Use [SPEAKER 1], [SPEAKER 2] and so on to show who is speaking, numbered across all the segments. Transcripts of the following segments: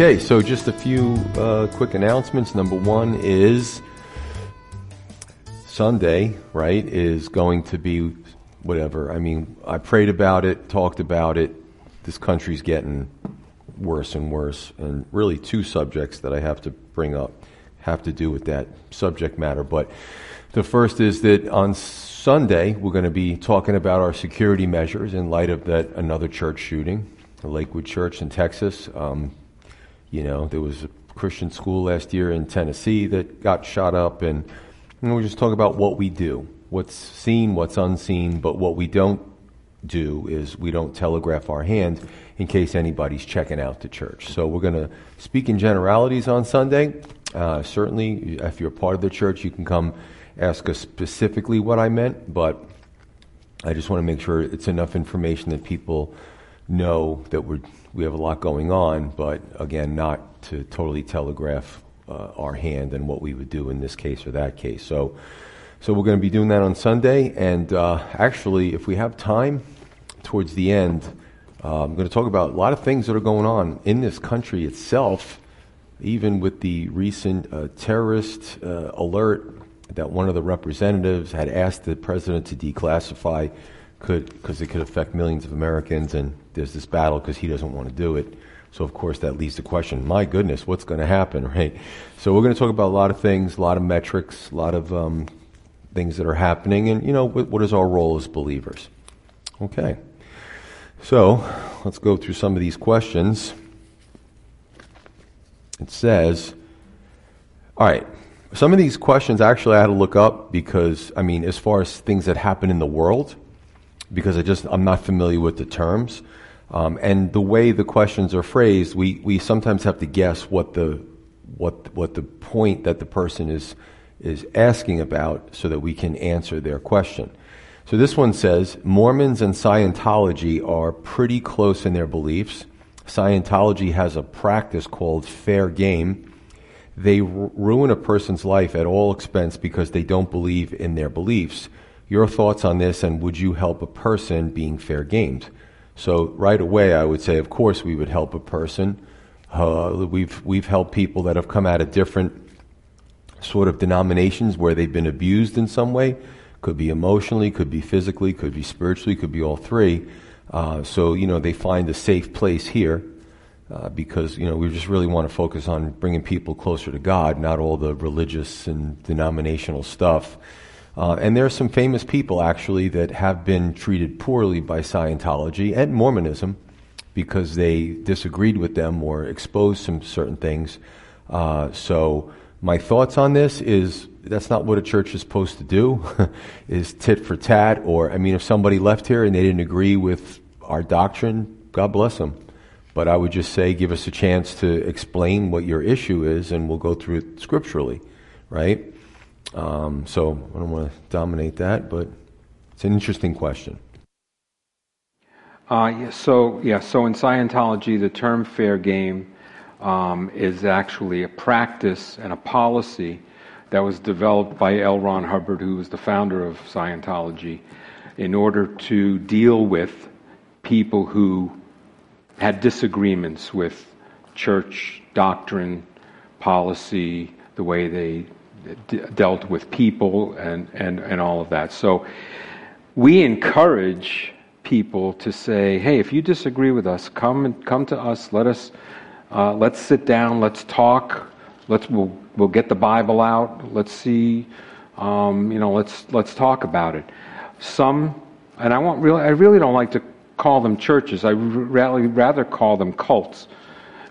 [SPEAKER 1] Okay, so just a few uh, quick announcements. Number one is Sunday, right, is going to be whatever. I mean, I prayed about it, talked about it. This country's getting worse and worse. And really, two subjects that I have to bring up have to do with that subject matter. But the first is that on Sunday, we're going to be talking about our security measures in light of that another church shooting, the Lakewood Church in Texas. Um, you know, there was a Christian school last year in Tennessee that got shot up, and you know, we just talk about what we do, what's seen, what's unseen, but what we don't do is we don't telegraph our hand in case anybody's checking out the church. So we're going to speak in generalities on Sunday. Uh, certainly, if you're part of the church, you can come ask us specifically what I meant, but I just want to make sure it's enough information that people know that we're we have a lot going on, but again, not to totally telegraph uh, our hand and what we would do in this case or that case. So, so we're going to be doing that on Sunday, and uh, actually, if we have time towards the end, uh, I'm going to talk about a lot of things that are going on in this country itself, even with the recent uh, terrorist uh, alert that one of the representatives had asked the president to declassify could because it could affect millions of Americans, and there's this battle because he doesn't want to do it. So of course that leads to question: My goodness, what's going to happen, right? So we're going to talk about a lot of things, a lot of metrics, a lot of um, things that are happening, and you know what, what is our role as believers? Okay, so let's go through some of these questions. It says, all right. Some of these questions actually I had to look up because, I mean, as far as things that happen in the world, because I just I'm not familiar with the terms. Um, and the way the questions are phrased, we, we sometimes have to guess what the what what the point that the person is is asking about so that we can answer their question. So this one says Mormons and Scientology are pretty close in their beliefs. Scientology has a practice called fair game. They r- ruin a person's life at all expense because they don't believe in their beliefs your thoughts on this and would you help a person being fair gamed? So right away, I would say, of course, we would help a person. Uh, we've we've helped people that have come out of different sort of denominations where they've been abused in some way. Could be emotionally, could be physically, could be spiritually, could be all three. Uh, so you know they find a safe place here uh, because you know we just really want to focus on bringing people closer to God, not all the religious and denominational stuff. Uh, and there are some famous people, actually, that have been treated poorly by Scientology and Mormonism because they disagreed with them or exposed some certain things. Uh, so, my thoughts on this is that's not what a church is supposed to do, is tit for tat. Or, I mean, if somebody left here and they didn't agree with our doctrine, God bless them. But I would just say, give us a chance to explain what your issue is, and we'll go through it scripturally, right? Um, so I don't want to dominate that, but it's an interesting question.
[SPEAKER 2] Uh, yeah, so yeah, so in Scientology, the term "fair game" um, is actually a practice and a policy that was developed by L. Ron Hubbard, who was the founder of Scientology, in order to deal with people who had disagreements with church doctrine, policy, the way they d- dealt with people and, and, and all of that. So we encourage people to say, hey, if you disagree with us, come and come to us. Let us uh, let's sit down. Let's talk. Let's we'll we'll get the Bible out. Let's see. Um, you know, let's let's talk about it. Some, and I want really, I really don't like to call them churches. I rather call them cults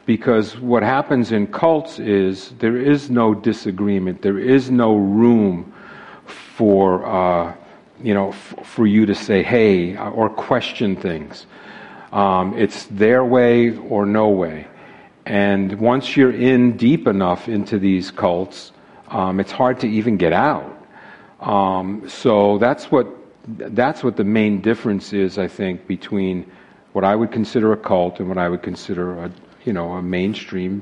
[SPEAKER 2] because what happens in cults is there is no disagreement, there is no room for, uh, you know, for you to say, hey, uh, or question things. Um, it's their way or no way. And once you're in deep enough into these cults, um, it's hard to even get out. Um, so that's what that's what the main difference is, I think, between what I would consider a cult and what I would consider a you know a mainstream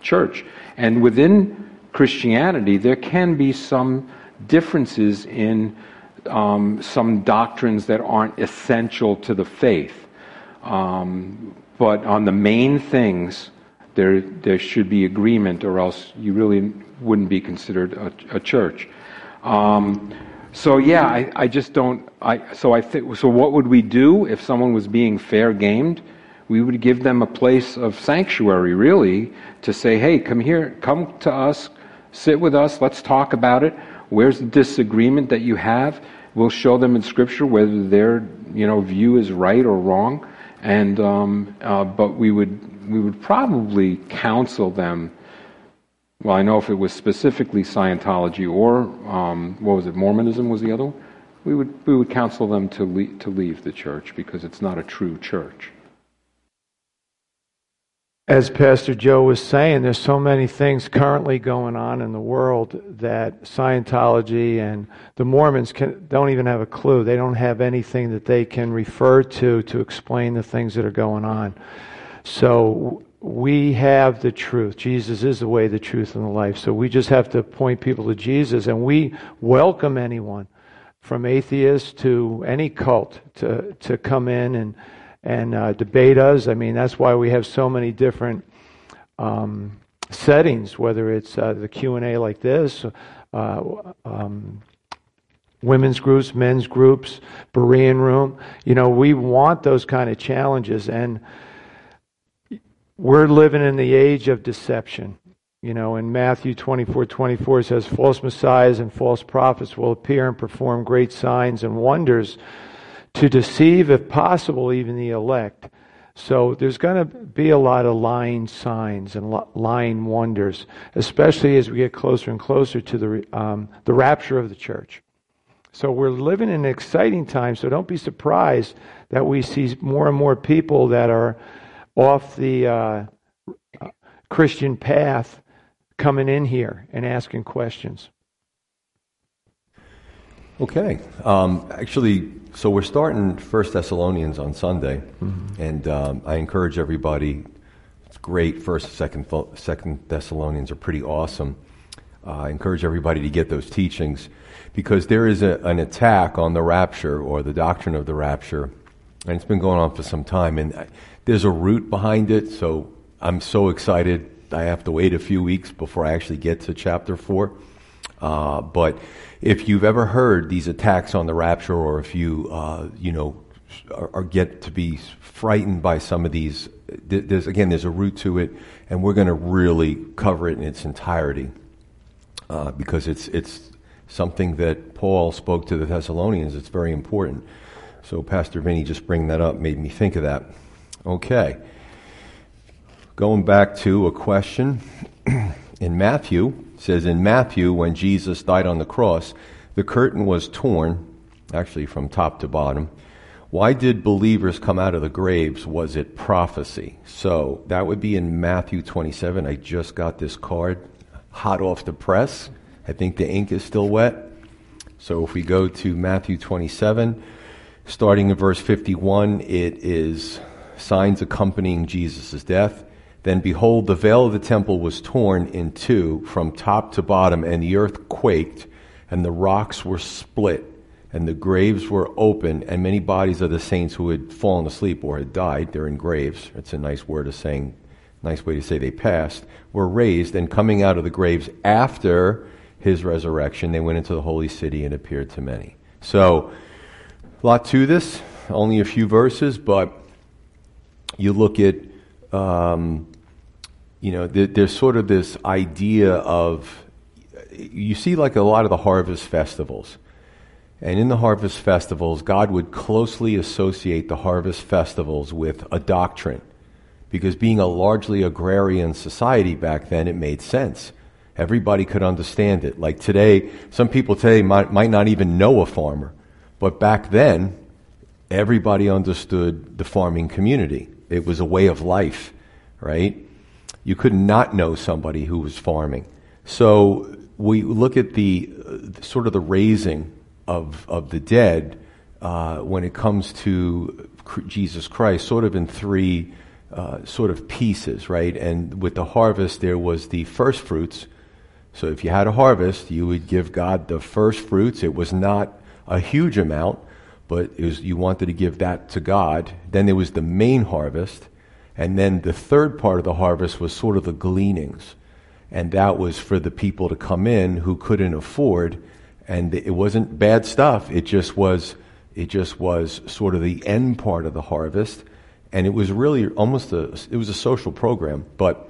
[SPEAKER 2] church. And within Christianity, there can be some differences in um, some doctrines that aren't essential to the faith. Um, but on the main things, there, there should be agreement, or else you really wouldn't be considered a, a church. Um, so yeah, I, I just don't. I, so I think. So what would we do if someone was being fair gamed? We would give them a place of sanctuary, really, to say, "Hey, come here, come to us, sit with us, let's talk about it. Where's the disagreement that you have? We'll show them in Scripture whether their you know view is right or wrong, and um, uh, but we would we would probably counsel them. Well, I know if it was specifically Scientology or um, what was it, Mormonism was the other one. We would we would counsel them to leave, to leave the church because it's not a true church
[SPEAKER 3] as Pastor Joe was saying, there's so many things currently going on in the world that Scientology and the Mormons can, don't even have a clue. They don't have anything that they can refer to to explain the things that are going on. So we have the truth. Jesus is the way, the truth, and the life. So we just have to point people to Jesus, and we welcome anyone from atheists to any cult to, to come in and and uh, debate us. I mean, that's why we have so many different um, settings, whether it's uh, the Q and A like this, uh, um, women's groups, men's groups, Berean room. You know, we want those kind of challenges, and we're living in the age of deception. You know, in Matthew 24 24 says, False messiahs and false prophets will appear and perform great signs and wonders to deceive, if possible, even the elect. So there's going to be a lot of lying signs and lying wonders, especially as we get closer and closer to the, um, the rapture of the church. So we're living in an exciting time, so don't be surprised that we see more and more people that are off the uh, Christian path coming in here and asking questions.
[SPEAKER 1] Okay. Um, actually, so we're starting First Thessalonians on Sunday, mm-hmm. and um, I encourage everybody. It's great. First, second, second Thessalonians are pretty awesome. Uh, I encourage everybody to get those teachings because there is a, an attack on the rapture or the doctrine of the rapture, and it's been going on for some time. And there's a root behind it. So I'm so excited. I have to wait a few weeks before I actually get to chapter four. Uh, but if you've ever heard these attacks on the rapture, or if you, uh, you know, are, get to be frightened by some of these, there's again, there's a root to it, and we're going to really cover it in its entirety uh, because it's it's something that Paul spoke to the Thessalonians. It's very important. So Pastor Vinny just bringing that up made me think of that. Okay. Going back to a question in Matthew says in Matthew, when Jesus died on the cross, the curtain was torn, actually from top to bottom. Why did believers come out of the graves? Was it prophecy? So that would be in Matthew 27. I just got this card hot off the press. I think the ink is still wet. So if we go to Matthew 27, starting in verse 51, it is signs accompanying Jesus' death. Then behold, the veil of the temple was torn in two from top to bottom, and the earth quaked, and the rocks were split, and the graves were open, and many bodies of the saints who had fallen asleep or had died, they're in graves. It's a nice word of saying, nice way to say they passed, were raised, and coming out of the graves after his resurrection, they went into the holy city and appeared to many. So, a lot to this, only a few verses, but you look at um, you know, there's sort of this idea of, you see like a lot of the harvest festivals. And in the harvest festivals, God would closely associate the harvest festivals with a doctrine. Because being a largely agrarian society back then, it made sense. Everybody could understand it. Like today, some people today might, might not even know a farmer. But back then, everybody understood the farming community. It was a way of life, right? You could not know somebody who was farming. So we look at the uh, sort of the raising of, of the dead uh, when it comes to Jesus Christ, sort of in three uh, sort of pieces, right? And with the harvest, there was the first fruits. So if you had a harvest, you would give God the first fruits. It was not a huge amount, but was, you wanted to give that to God. Then there was the main harvest. And then the third part of the harvest was sort of the gleanings. And that was for the people to come in who couldn't afford. And it wasn't bad stuff. It just was, it just was sort of the end part of the harvest. And it was really almost a, it was a social program, but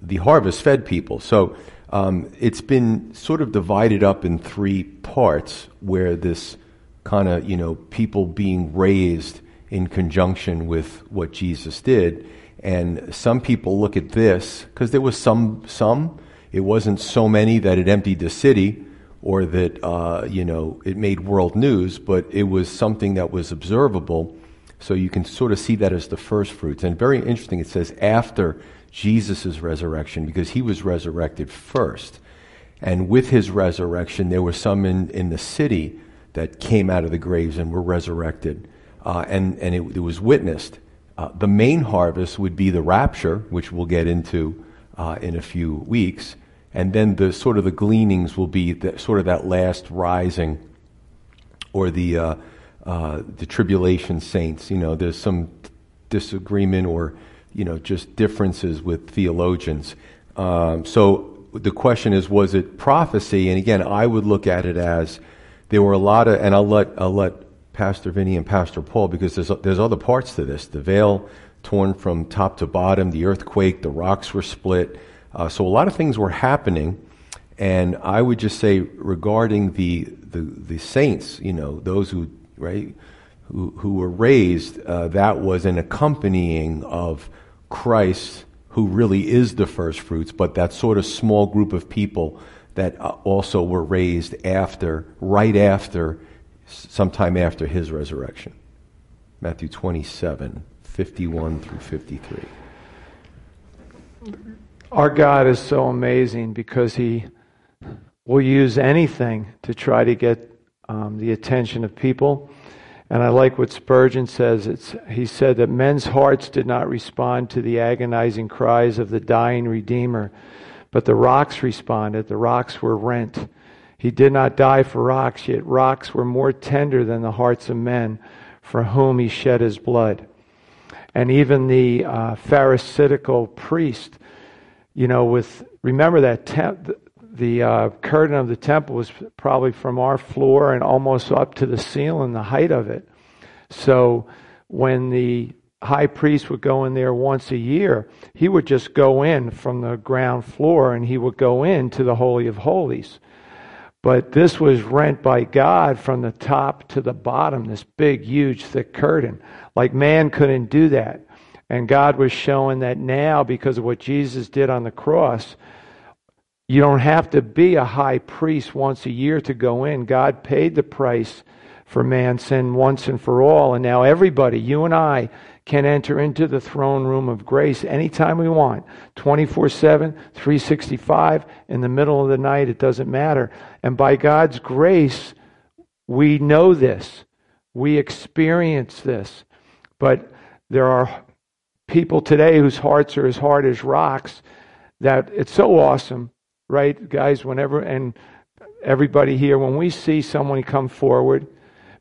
[SPEAKER 1] the harvest fed people. So, um, it's been sort of divided up in three parts where this kind of, you know, people being raised in conjunction with what Jesus did. And some people look at this because there was some, some. It wasn't so many that it emptied the city or that uh, you know it made world news, but it was something that was observable. So you can sort of see that as the first fruits. And very interesting, it says after Jesus' resurrection because he was resurrected first. And with his resurrection, there were some in, in the city that came out of the graves and were resurrected. Uh, and and it, it, was witnessed. Uh, the main harvest would be the rapture, which we'll get into uh, in a few weeks. And then the sort of the gleanings will be the, sort of that last rising or the, uh, uh, the tribulation saints. You know, there's some disagreement or, you know, just differences with theologians. Um, so the question is, was it prophecy? And again, I would look at it as there were a lot of, and I'll let, I'll let Pastor Vinny and Pastor Paul because there's, there's other parts to this. The veil torn from top to bottom, the earthquake, the rocks were split. Uh, so a lot of things were happening. And I would just say regarding the, the, the saints, you know, those who, right, who, who were raised, uh, that was an accompanying of Christ, who really is the first fruits, but that sort of small group of people that uh, also were raised after, right after, sometime after his resurrection. Matthew 27, 51 through 53.
[SPEAKER 3] Our God is so amazing because he will use anything to try to get um, the attention of people. And I like what Spurgeon says. It's, he said that men's hearts did not respond to the agonizing cries of the dying Redeemer but the rocks responded. The rocks were rent. He did not die for rocks, yet rocks were more tender than the hearts of men for whom he shed his blood. And even the uh, Pharisaical priest, you know, with, remember that temp, the uh, curtain of the temple was probably from our floor and almost up to the ceiling, the height of it. So when the high priest would go in there once a year, he would just go in from the ground floor and he would go into the Holy of Holies. But this was rent by God from the top to the bottom, this big, huge, thick curtain. Like man couldn't do that. And God was showing that now, because of what Jesus did on the cross, you don't have to be a high priest once a year to go in. God paid the price for man's sin once and for all. And now everybody, you and I, can enter into the throne room of grace anytime we want 24 7, 365, in the middle of the night, it doesn't matter. And by God's grace, we know this, we experience this. But there are people today whose hearts are as hard as rocks that it's so awesome, right, guys? Whenever, and everybody here, when we see someone come forward,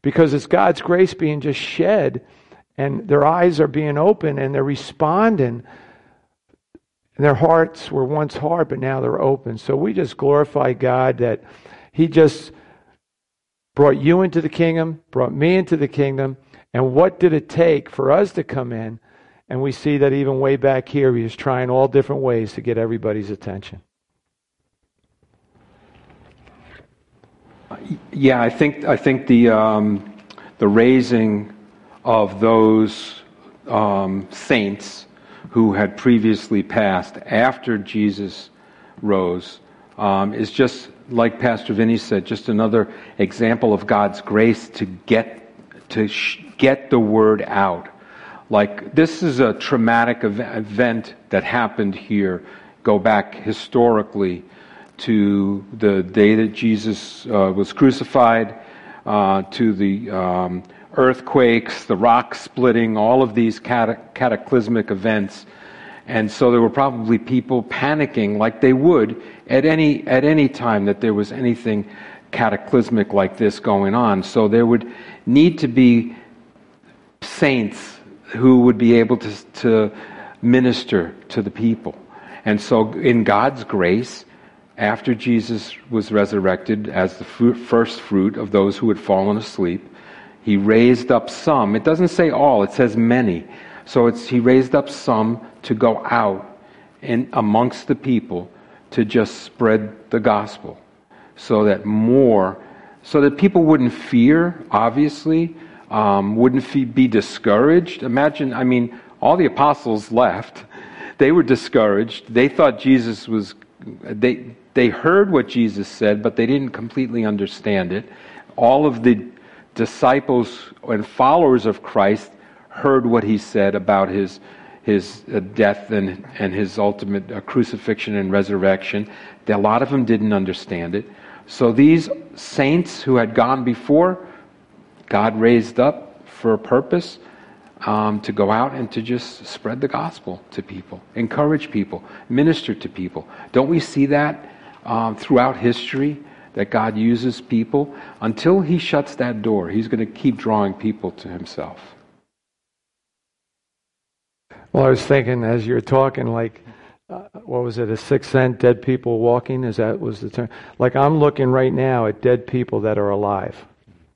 [SPEAKER 3] because it's God's grace being just shed and their eyes are being open and they're responding. And their hearts were once hard, but now they're open. So we just glorify God that He just brought you into the kingdom, brought me into the kingdom. And what did it take for us to come in? And we see that even way back here, He is trying all different ways to get everybody's attention.
[SPEAKER 2] Yeah, I think I think the um, the raising of those um, saints who had previously passed after Jesus rose um, is just like Pastor Vinny said, just another example of God's grace to get to sh- get the word out. Like, this is a traumatic ev- event that happened here. Go back historically to the day that Jesus uh, was crucified, uh, to the um, earthquakes, the rock splitting, all of these cataclysmic events. And so there were probably people panicking like they would at any, at any time that there was anything cataclysmic like this going on. So there would need to be saints who would be able to, to minister to the people. And so, in God's grace, after Jesus was resurrected as the first fruit of those who had fallen asleep, he raised up some. It doesn't say all, it says many. So it's, he raised up some to go out in, amongst the people to just spread the gospel so that more, so that people wouldn't fear, obviously, um, wouldn't be discouraged. Imagine, I mean, all the apostles left. They were discouraged. They thought Jesus was, they, they heard what Jesus said, but they didn't completely understand it. All of the disciples and followers of Christ heard what he said about his, his uh, death and, and his ultimate uh, crucifixion and resurrection. A lot of them didn't understand it. So these saints who had gone before, God raised up for a purpose um, to go out and to just spread the gospel to people, encourage people, minister to people. Don't we see that um, throughout history? That God uses people, until He shuts that door, He's going to keep drawing people to Himself.
[SPEAKER 3] Well, I was thinking as you're talking, like, uh, what was it, a sixth sense, dead people walking? Is that was the term? Like, I'm looking right now at dead people that are alive.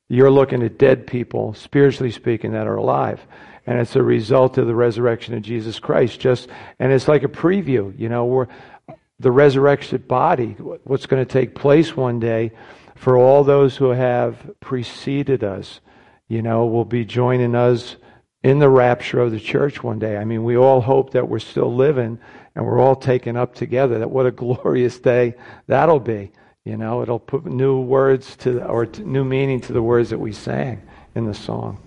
[SPEAKER 3] You're looking at dead people, spiritually speaking, that are alive. And it's a result of the resurrection of Jesus Christ. Just and it's like a preview, you know, we're the resurrected body, what's going to take place one day for all those who have preceded us, you know, will be joining us in the rapture of the church one day. I mean, we all hope that we're still living and we're all taken up together. That what a glorious day that'll be. You know, it'll put new words to or new meaning to the words that we sang in the song.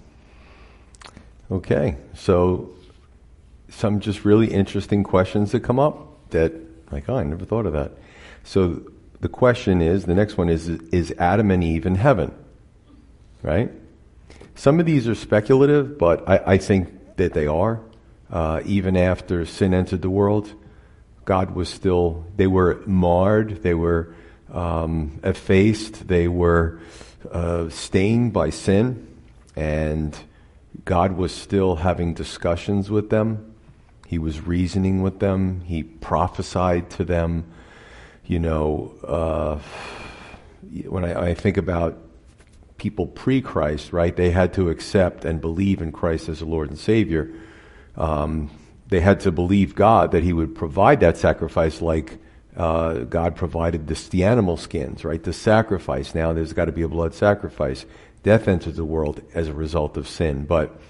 [SPEAKER 1] Okay, so some just really interesting questions that come up that like, oh, I never thought of that. So the question is the next one is Is Adam and Eve in heaven? Right? Some of these are speculative, but I, I think that they are. Uh, even after sin entered the world, God was still, they were marred, they were um, effaced, they were uh, stained by sin, and God was still having discussions with them. He was reasoning with them. He prophesied to them. You know, uh, when I, I think about people pre Christ, right, they had to accept and believe in Christ as a Lord and Savior. Um, they had to believe God that He would provide that sacrifice like uh, God provided the, the animal skins, right? The sacrifice. Now there's got to be a blood sacrifice. Death entered the world as a result of sin. But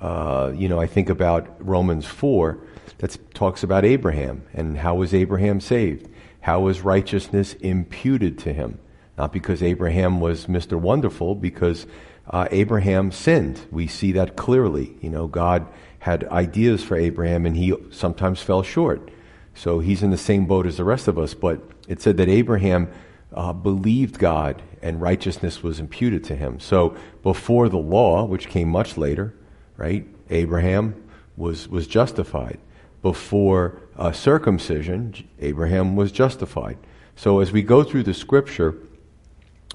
[SPEAKER 1] uh, you know, I think about Romans 4 that talks about Abraham and how was Abraham saved? How was righteousness imputed to him? Not because Abraham was Mr. Wonderful, because uh, Abraham sinned. We see that clearly. You know, God had ideas for Abraham and he sometimes fell short. So he's in the same boat as the rest of us. But it said that Abraham uh, believed God and righteousness was imputed to him. So before the law, which came much later, right? Abraham was, was justified. Before uh, circumcision, Abraham was justified. So as we go through the scripture,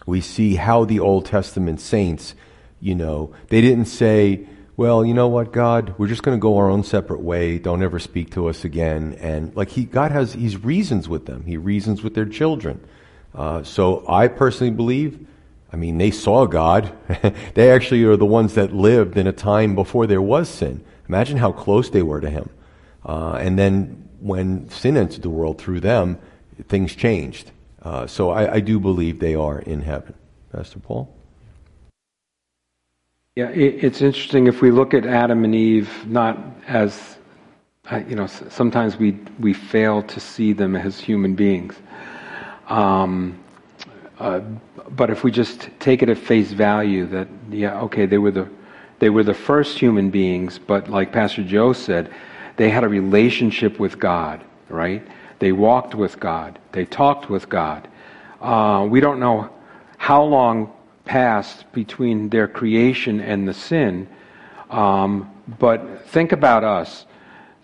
[SPEAKER 1] we see how the Old Testament saints, you know, they didn't say, well, you know what, God, we're just going to go our own separate way. Don't ever speak to us again. And like he, God has, he's reasons with them. He reasons with their children. Uh, so I personally believe I mean, they saw God. they actually are the ones that lived in a time before there was sin. Imagine how close they were to Him. Uh, and then when sin entered the world through them, things changed. Uh, so I, I, do believe they are in heaven. Pastor Paul?
[SPEAKER 2] Yeah, it, it's interesting if we look at Adam and Eve not as, you know, sometimes we, we fail to see them as human beings. Um, uh, but if we just take it at face value that yeah okay they were the they were the first human beings but like pastor joe said they had a relationship with god right? They walked with god. They talked with god. Uh, we don't know how long passed between their creation and the sin um, but think about us.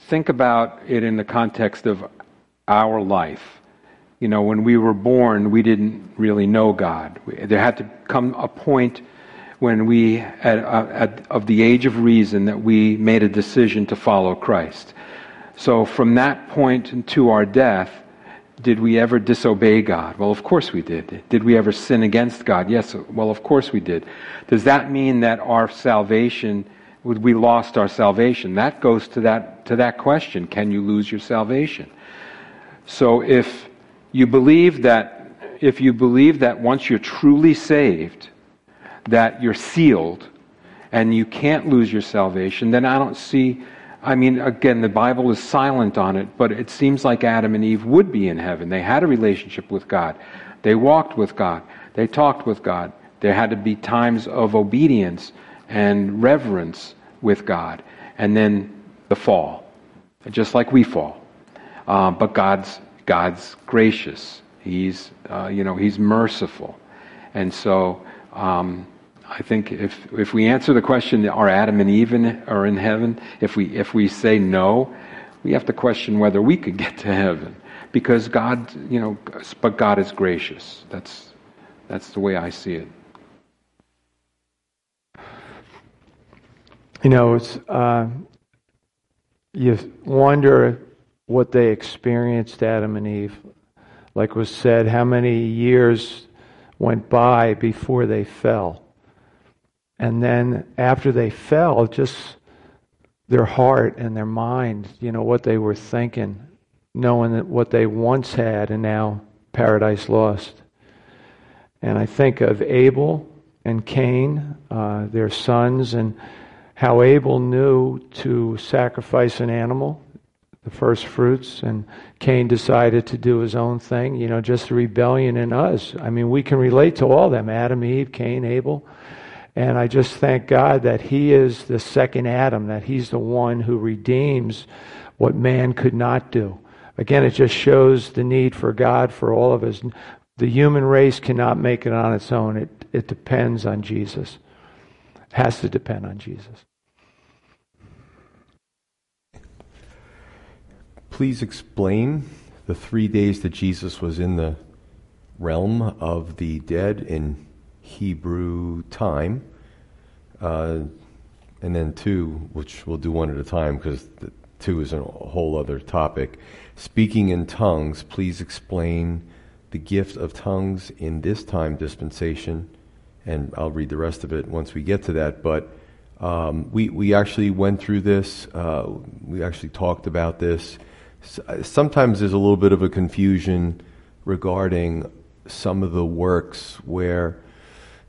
[SPEAKER 2] Think about it in the context of our life you know, when we were born, we didn't really know God. There had to come a point when we, at, uh, at, of the age of reason, that we made a decision to follow Christ. So from that point to our death, did we ever disobey God? Well, of course we did. Did we ever sin against God? Yes, well, of course we did. Does that mean that our salvation, we lost our salvation? That goes to that, to that question. Can you lose your salvation? So if you believe that if you believe that once you're truly saved, that you're sealed and you can't lose your salvation, then I don't see. I mean, again, the Bible is silent on it, but it seems like Adam and Eve would be in heaven. They had a relationship with God, they walked with God, they talked with God. There had to be times of obedience and reverence with God, and then the fall, just like we fall. Uh, but God's God's gracious. He's, uh, you know, He's merciful. And so um, I think if, if we answer the question, are Adam and Eve in, are in heaven? If we, if we say no, we have to question whether we could get to heaven. Because God, you know, but God is gracious. That's, that's the way I see it.
[SPEAKER 3] You know, uh, you wonder what they experienced, Adam and Eve. Like was said, how many years went by before they fell. And then after they fell, just their heart and their mind, you know, what they were thinking, knowing that what they once had and now paradise lost. And I think of Abel and Cain, uh, their sons, and how Abel knew to sacrifice an animal the first fruits, and Cain decided to do his own thing. You know, just the rebellion in us. I mean, we can relate to all of them Adam, Eve, Cain, Abel. And I just thank God that He is the second Adam, that He's the one who redeems what man could not do. Again, it just shows the need for God for all of us. The human race cannot make it on its own, it, it depends on Jesus. It has to depend on Jesus.
[SPEAKER 1] Please explain the three days that Jesus was in the realm of the dead in Hebrew time? Uh, and then two, which we'll do one at a time because two is a whole other topic. Speaking in tongues, please explain the gift of tongues in this time dispensation. And I'll read the rest of it once we get to that. But um, we, we actually went through this, uh, we actually talked about this sometimes there's a little bit of a confusion regarding some of the works where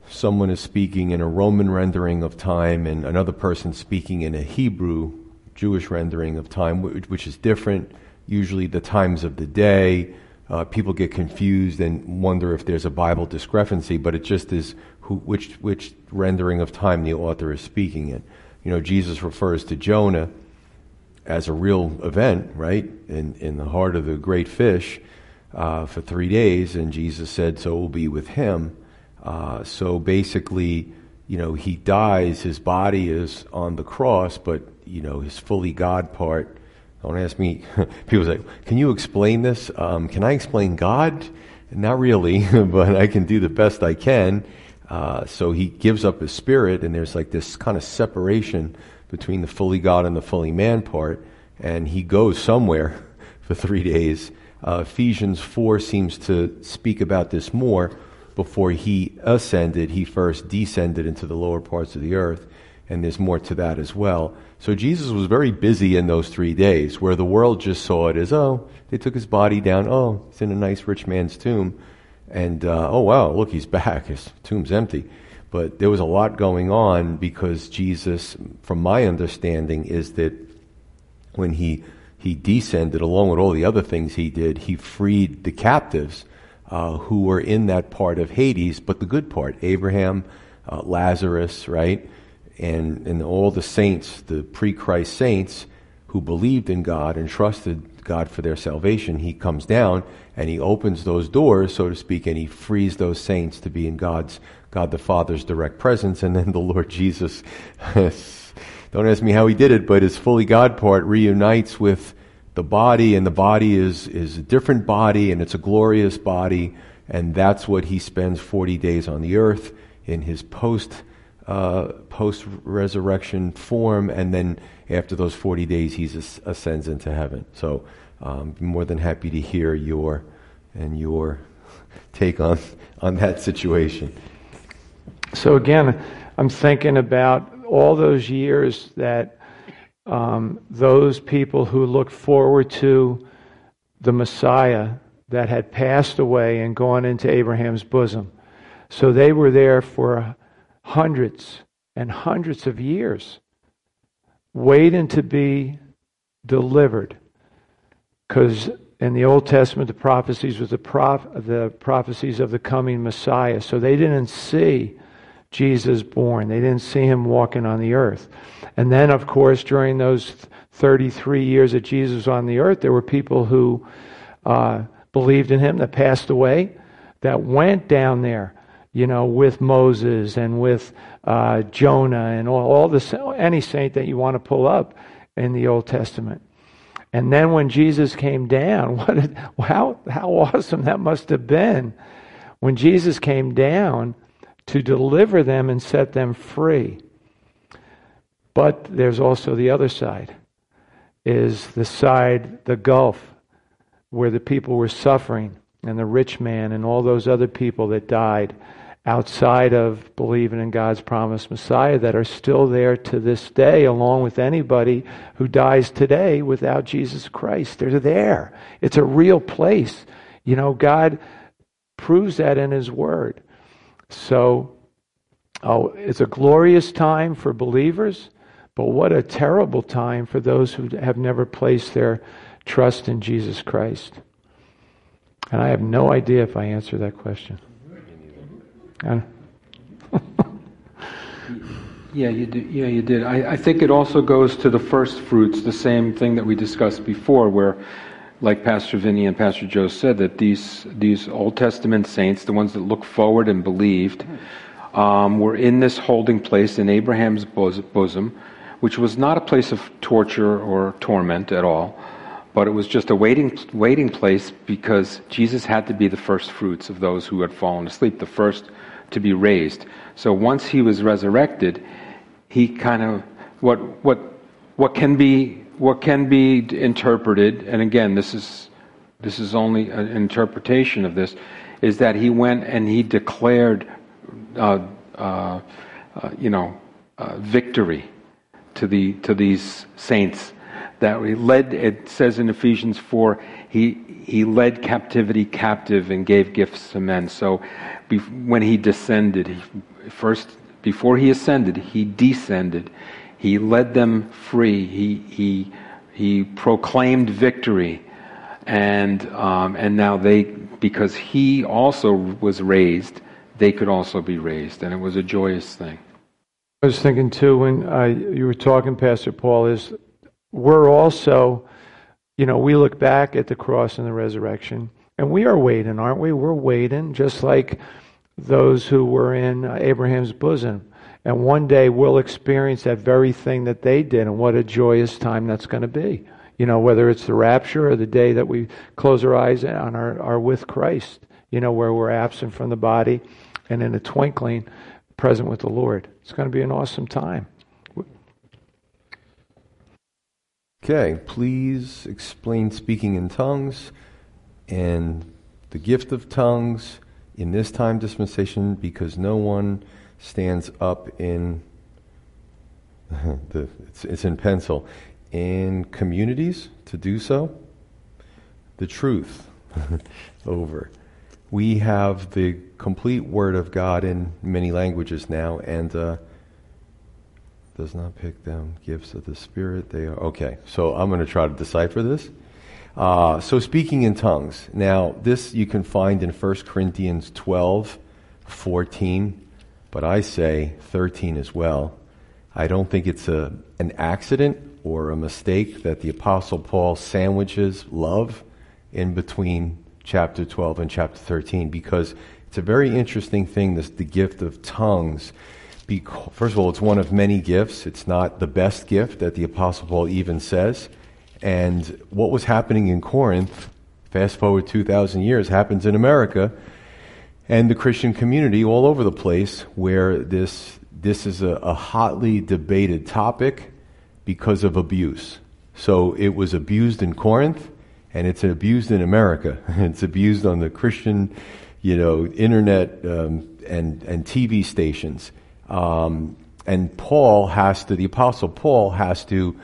[SPEAKER 1] someone is speaking in a Roman rendering of time and another person speaking in a Hebrew Jewish rendering of time, which, is different. Usually, the times of the day, uh, people get confused and wonder if there's a Bible discrepancy, but it just is who, which, which rendering of time the author is speaking in. You know, Jesus refers to Jonah as a real event, right, in, in the heart of the great fish uh, for three days, and Jesus said, So will be with him. Uh, so basically, you know, he dies, his body is on the cross, but, you know, his fully God part. Don't ask me. People say, Can you explain this? Um, can I explain God? Not really, but I can do the best I can. Uh, so he gives up his spirit, and there's like this kind of separation between the fully God and the fully man part, and he goes somewhere for three days. Uh, Ephesians 4 seems to speak about this more. Before he ascended, he first descended into the lower parts of the earth, and there's more to that as well. So Jesus was very busy in those three days, where the world just saw it as, oh, they took his body down, oh, it's in a nice rich man's tomb, and uh, oh, wow, look, he's back, his tomb's empty. But there was a lot going on because Jesus, from my understanding, is that when he he descended, along with all the other things he did, he freed the captives uh, who were in that part of Hades, but the good part Abraham, uh, Lazarus, right? And, and all the saints, the pre Christ saints who believed in God and trusted God for their salvation. He comes down and he opens those doors, so to speak, and he frees those saints to be in God's, God the Father's direct presence. And then the Lord Jesus, don't ask me how he did it, but his fully God part reunites with the body, and the body is, is a different body, and it's a glorious body, and that's what he spends 40 days on the earth in his post uh, post resurrection form, and then after those 40 days, he ascends into heaven. So, um, more than happy to hear your and your take on on that situation.
[SPEAKER 3] So again, I'm thinking about all those years that um, those people who looked forward to the Messiah that had passed away and gone into Abraham's bosom. So they were there for hundreds and hundreds of years, waiting to be delivered. Because in the Old Testament, the prophecies was the, prof- the prophecies of the coming Messiah. So they didn't see Jesus born. They didn't see him walking on the earth. And then, of course, during those 33 years that Jesus was on the earth, there were people who uh, believed in him that passed away, that went down there, you know, with Moses and with uh, Jonah and all, all the any saint that you want to pull up in the Old Testament. And then when Jesus came down, what, how, how awesome that must have been. When Jesus came down, to deliver them and set them free. But there's also the other side, is the side, the gulf, where the people were suffering, and the rich man and all those other people that died outside of believing in God's promised Messiah that are still there to this day, along with anybody who dies today without Jesus Christ. They're there. It's a real place. You know, God proves that in His Word. So, oh, it's a glorious time for believers, but what a terrible time for those who have never placed their trust in Jesus Christ. And I have no idea if I answer that question.
[SPEAKER 2] yeah, you did. Yeah, you did. I, I think it also goes to the first fruits, the same thing that we discussed before, where like Pastor Vinny and Pastor Joe said, that these these Old Testament saints, the ones that looked forward and believed, um, were in this holding place in Abraham's bosom, which was not a place of torture or torment at all, but it was just a waiting waiting place because Jesus had to be the first fruits of those who had fallen asleep, the first to be raised. So once he was resurrected, he kind of what what what can be what can be interpreted, and again, this is this is only an interpretation of this, is that he went and he declared, uh, uh, uh, you know, uh, victory to the to these saints. That he led. It says in Ephesians four, he he led captivity captive and gave gifts to men. So, when he descended, he, first before he ascended, he descended he led them free. He, he, he proclaimed victory. And, um, and now they, because he also was raised, they could also be raised. And it was a joyous thing.
[SPEAKER 3] I was thinking too when uh, you were talking, Pastor Paul, is we're also, you know, we look back at the cross and the resurrection, and we are waiting, aren't we? We're waiting, just like those who were in Abraham's bosom. And one day we'll experience that very thing that they did, and what a joyous time that's going to be. You know, whether it's the rapture or the day that we close our eyes and are, with Christ, you know, where we're absent from the body and in a twinkling present with the Lord. It's going to be an awesome time.
[SPEAKER 1] Okay, please explain speaking in tongues and the gift of tongues in this time dispensation because no one stands up in the it's, it's in pencil in communities to do so the truth over. We have the complete word of god in many languages now and uh, does not pick them gifts of the spirit. They are okay so i'm going to try to decipher this. Uh, so speaking in tongues. Now, this you can find in 1 Corinthians 12, 14, but I say 13 as well. I don't think it's a, an accident or a mistake that the Apostle Paul sandwiches love in between chapter 12 and chapter 13 because it's a very interesting thing, this, the gift of tongues. Because, first of all, it's one of many gifts. It's not the best gift that the Apostle Paul even says. And what was happening in Corinth, fast forward 2,000 years, happens in America and the Christian community all over the place where this, this is a, a hotly debated topic because of abuse. So it was abused in Corinth and it's abused in America. it's abused on the Christian, you know, internet um, and, and TV stations. Um, and Paul has to, the Apostle Paul has to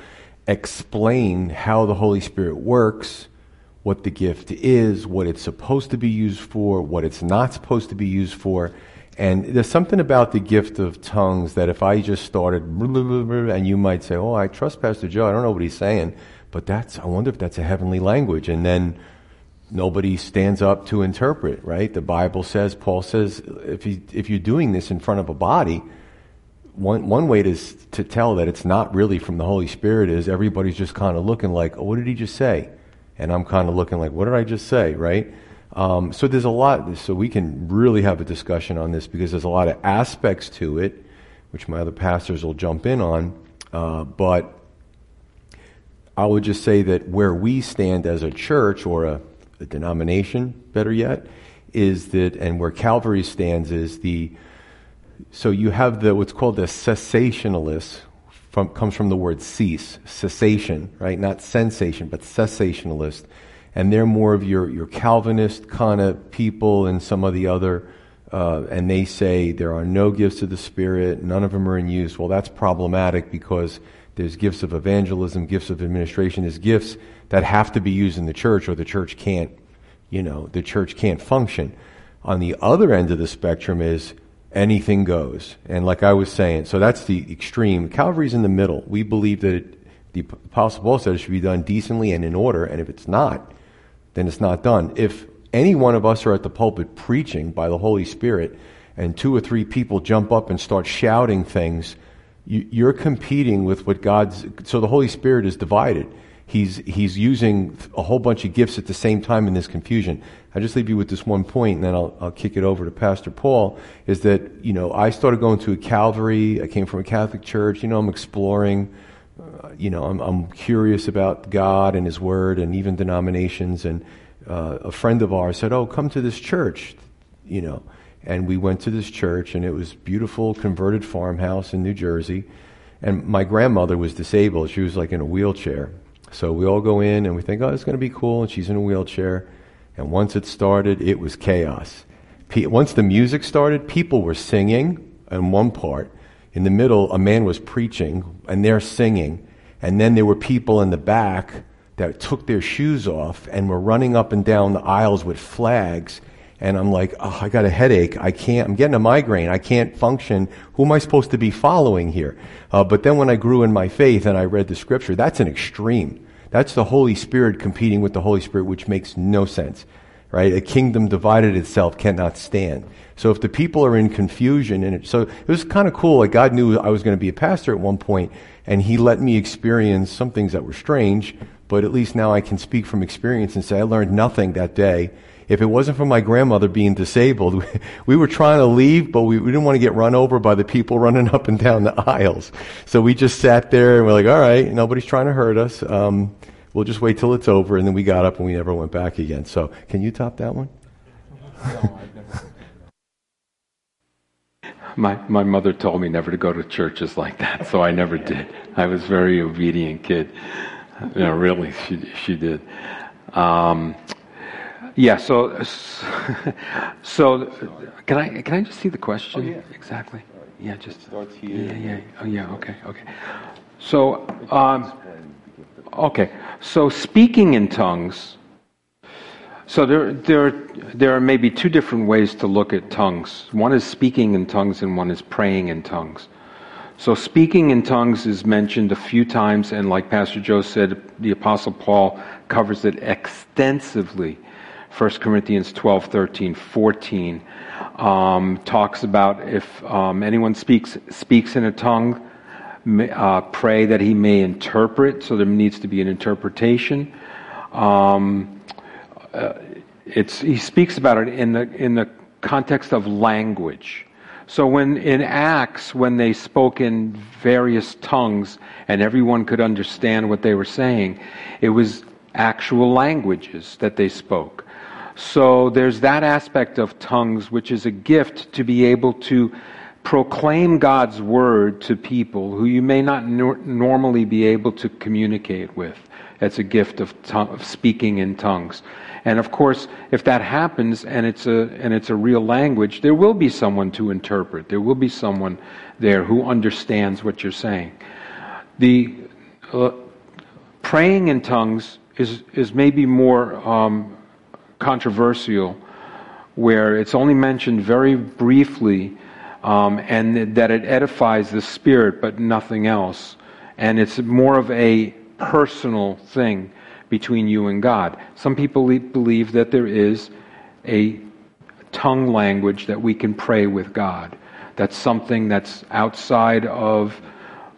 [SPEAKER 1] explain how the Holy Spirit works, what the gift is, what it's supposed to be used for, what it's not supposed to be used for. And there's something about the gift of tongues that if I just started, and you might say, Oh, I trust Pastor Joe, I don't know what he's saying, but that's, I wonder if that's a heavenly language. And then nobody stands up to interpret, right? The Bible says, Paul says, if, you, if you're doing this in front of a body, one, one way to, to tell that it's not really from the Holy Spirit is everybody's just kind of looking like, oh, what did he just say? And I'm kind of looking like, what did I just say, right? Um, so there's a lot, so we can really have a discussion on this because there's a lot of aspects to it, which my other pastors will jump in on. Uh, but I would just say that where we stand as a church or a, a denomination, better yet, is that, and where Calvary stands is the so you have the what's called the cessationalists from, comes from the word cease, cessation, right? Not sensation, but cessationalist. And they're more of your, your Calvinist kind of people and some of the other, uh, and they say there are no gifts of the Spirit, none of them are in use. Well, that's problematic because there's gifts of evangelism, gifts of administration, there's gifts that have to be used in the church or the church can't, you know, the church can't function. On the other end of the spectrum is anything goes. And like I was saying, so that's the extreme. Calvary's in the middle. We believe that it, the Apostle Paul said it should be done decently and in order, and if it's not, then it's not done. If any one of us are at the pulpit preaching by the Holy Spirit, and two or three people jump up and start shouting things, you, are competing with what God's. So the Holy Spirit is divided he's, he's using a whole bunch of gifts at the same time in this confusion. I'll just leave you with this one point, and then I'll, I'll kick it over to Pastor Paul, is that, you know, I started going to a Calvary. I came from a Catholic church. You know, I'm exploring. Uh, you know, I'm, I'm curious about God and His Word and even denominations. And uh, a friend of ours said, oh, come to this church, you know. And we went to this church, and it was beautiful converted farmhouse in New Jersey. And my grandmother was disabled. She was like in a wheelchair. So we all go in and we think, oh, it's going to be cool. And she's in a wheelchair. And once it started, it was chaos. Once the music started, people were singing in one part. In the middle, a man was preaching and they're singing. And then there were people in the back that took their shoes off and were running up and down the aisles with flags. And I'm like, oh, I got a headache. I can't, I'm getting a migraine. I can't function. Who am I supposed to be following here? Uh, but then when I grew in my faith and I read the scripture, that's an extreme. That's the Holy Spirit competing with the Holy Spirit, which makes no sense, right? A kingdom divided itself cannot stand. So if the people are in confusion, and it, so it was kind of cool. Like God knew I was going to be a pastor at one point, and He let me experience some things that were strange. But at least now I can speak from experience and say I learned nothing that day if it wasn't for my grandmother being disabled, we were trying to leave, but we, we didn't want to get run over by the people running up and down the aisles. So we just sat there and we're like, all right, nobody's trying to hurt us. Um, we'll just wait till it's over. And then we got up and we never went back again. So can you top that one?
[SPEAKER 2] my, my mother told me never to go to churches like that, so I never did. I was a very obedient kid. Really, she, she did. Um, yeah. So, so can I can I just see the question?
[SPEAKER 1] Oh, yeah.
[SPEAKER 2] Exactly. Yeah. Just.
[SPEAKER 1] Starts here.
[SPEAKER 2] Yeah. Yeah. Oh, yeah. Okay. Okay. So, um, okay. So speaking in tongues. So there, there, there are maybe two different ways to look at tongues. One is speaking in tongues, and one is praying in tongues. So, speaking in tongues is mentioned a few times, and like Pastor Joe said, the Apostle Paul covers it extensively. 1 Corinthians 12, 13, 14 um, talks about if um, anyone speaks, speaks in a tongue, uh, pray that he may interpret, so there needs to be an interpretation. Um, uh, it's, he speaks about it in the, in the context of language. So when in Acts, when they spoke in various tongues and everyone could understand what they were saying, it was actual languages that they spoke. So there's that aspect of tongues, which is a gift to be able to proclaim God's word to people who you may not nor- normally be able to communicate with. It's a gift of, tongue, of speaking in tongues. And of course, if that happens and it's a and it's a real language, there will be someone to interpret. There will be someone there who understands what you're saying. The uh, praying in tongues is is maybe more um, controversial, where it's only mentioned very briefly, um, and that it edifies the spirit, but nothing else. And it's more of a personal thing between you and God. Some people believe that there is a tongue language that we can pray with God. That's something that's outside of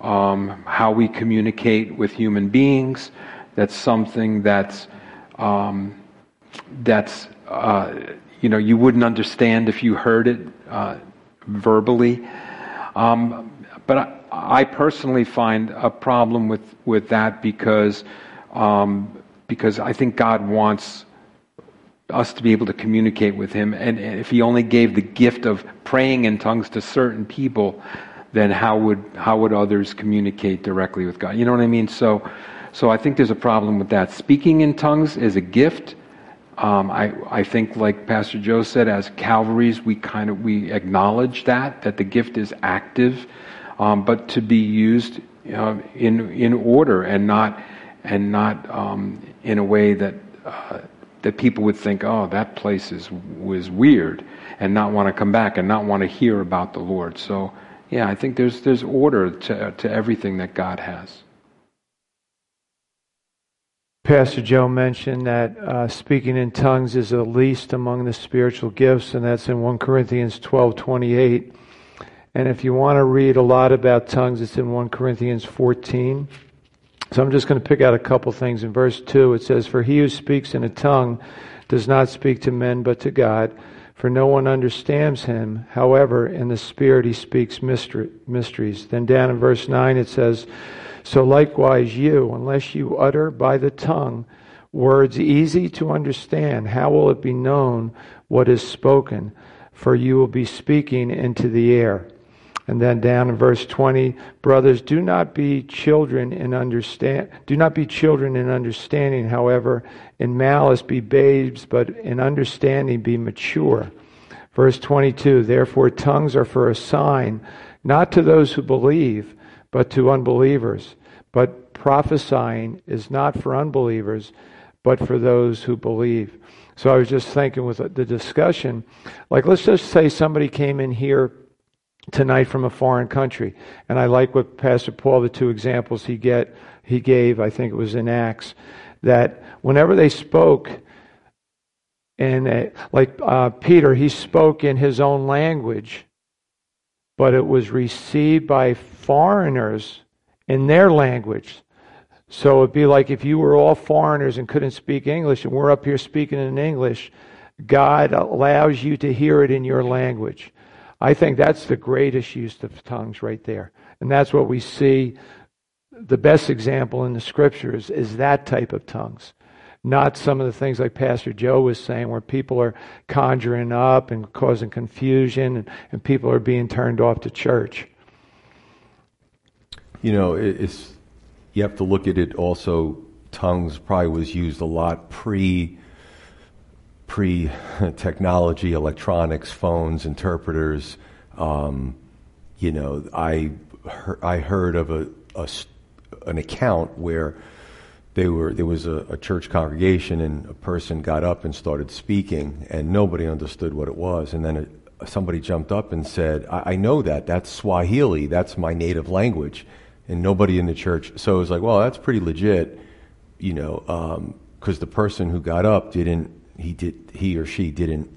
[SPEAKER 2] um, how we communicate with human beings. That's something that's um, that's uh, you know you wouldn't understand if you heard it uh, verbally. Um, but I, I, personally find a problem with with that because um, because I think God wants us to be able to communicate with Him. And if He only gave the gift of praying in tongues to certain people, then how would how would others communicate directly with God? You know what I mean? So, so I think there's a problem with that. Speaking in tongues is a gift. Um, I I think, like Pastor Joe said, as Calvaries, we kind of we acknowledge that that the gift is active, um, but to be used uh, in in order and not and not um, in a way that uh, that people would think, oh, that place is was weird, and not want to come back and not want to hear about the Lord. So, yeah, I think there's there's order to to everything that God has.
[SPEAKER 3] Pastor Joe mentioned that uh, speaking in tongues is the least among the spiritual gifts, and that's in 1 Corinthians 12 28. And if you want to read a lot about tongues, it's in 1 Corinthians 14. So I'm just going to pick out a couple things. In verse 2, it says, For he who speaks in a tongue does not speak to men but to God, for no one understands him. However, in the Spirit he speaks mystery, mysteries. Then down in verse 9 it says, So likewise you, unless you utter by the tongue words easy to understand, how will it be known what is spoken? For you will be speaking into the air. And then down in verse 20, brothers, do not be children in understand do not be children in understanding, however, in malice be babes, but in understanding be mature. Verse 22, therefore tongues are for a sign, not to those who believe, but to unbelievers. But prophesying is not for unbelievers, but for those who believe. So I was just thinking with the discussion, like let's just say somebody came in here tonight from a foreign country. And I like what Pastor Paul, the two examples he get he gave, I think it was in Acts, that whenever they spoke, and like uh, Peter, he spoke in his own language, but it was received by foreigners in their language. So it'd be like if you were all foreigners and couldn't speak English, and we're up here speaking in English, God allows you to hear it in your language. I think that's the greatest use of tongues right there. And that's what we see. The best example in the scriptures is that type of tongues. Not some of the things like Pastor Joe was saying, where people are conjuring up and causing confusion and, and people are being turned off to church.
[SPEAKER 1] You know, it's, you have to look at it also. Tongues probably was used a lot pre pre technology, electronics, phones, interpreters. Um, you know, I, I heard of a, a, an account where they were, there was a, a, church congregation and a person got up and started speaking and nobody understood what it was. And then somebody jumped up and said, I, I know that. That's Swahili. That's my native language. And nobody in the church. So it was like, well, that's pretty legit, you know, because um, the person who got up didn't, he did, he or she didn't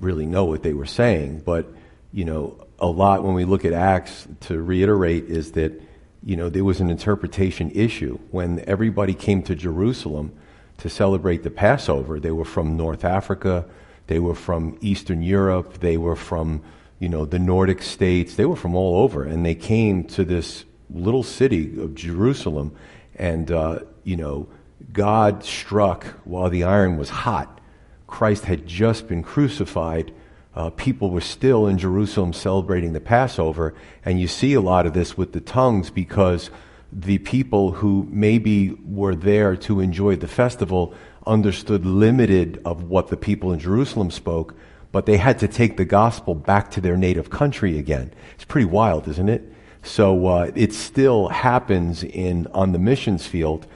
[SPEAKER 1] really know what they were saying. But, you know, a lot when we look at Acts to reiterate is that, you know, there was an interpretation issue. When everybody came to Jerusalem to celebrate the Passover, they were from North Africa, they were from Eastern Europe, they were from, you know, the Nordic states, they were from all over, and they came to this little city of Jerusalem, and, uh, you know, God struck while the iron was hot. Christ had just been crucified uh, people were still in Jerusalem celebrating the Passover. And you see a lot of this with the tongues because the people who maybe were there to enjoy the festival understood limited of what the people in Jerusalem spoke, but they had to take the gospel back to their native country again. It's pretty wild, isn't it? So uh, it still happens in on the missions field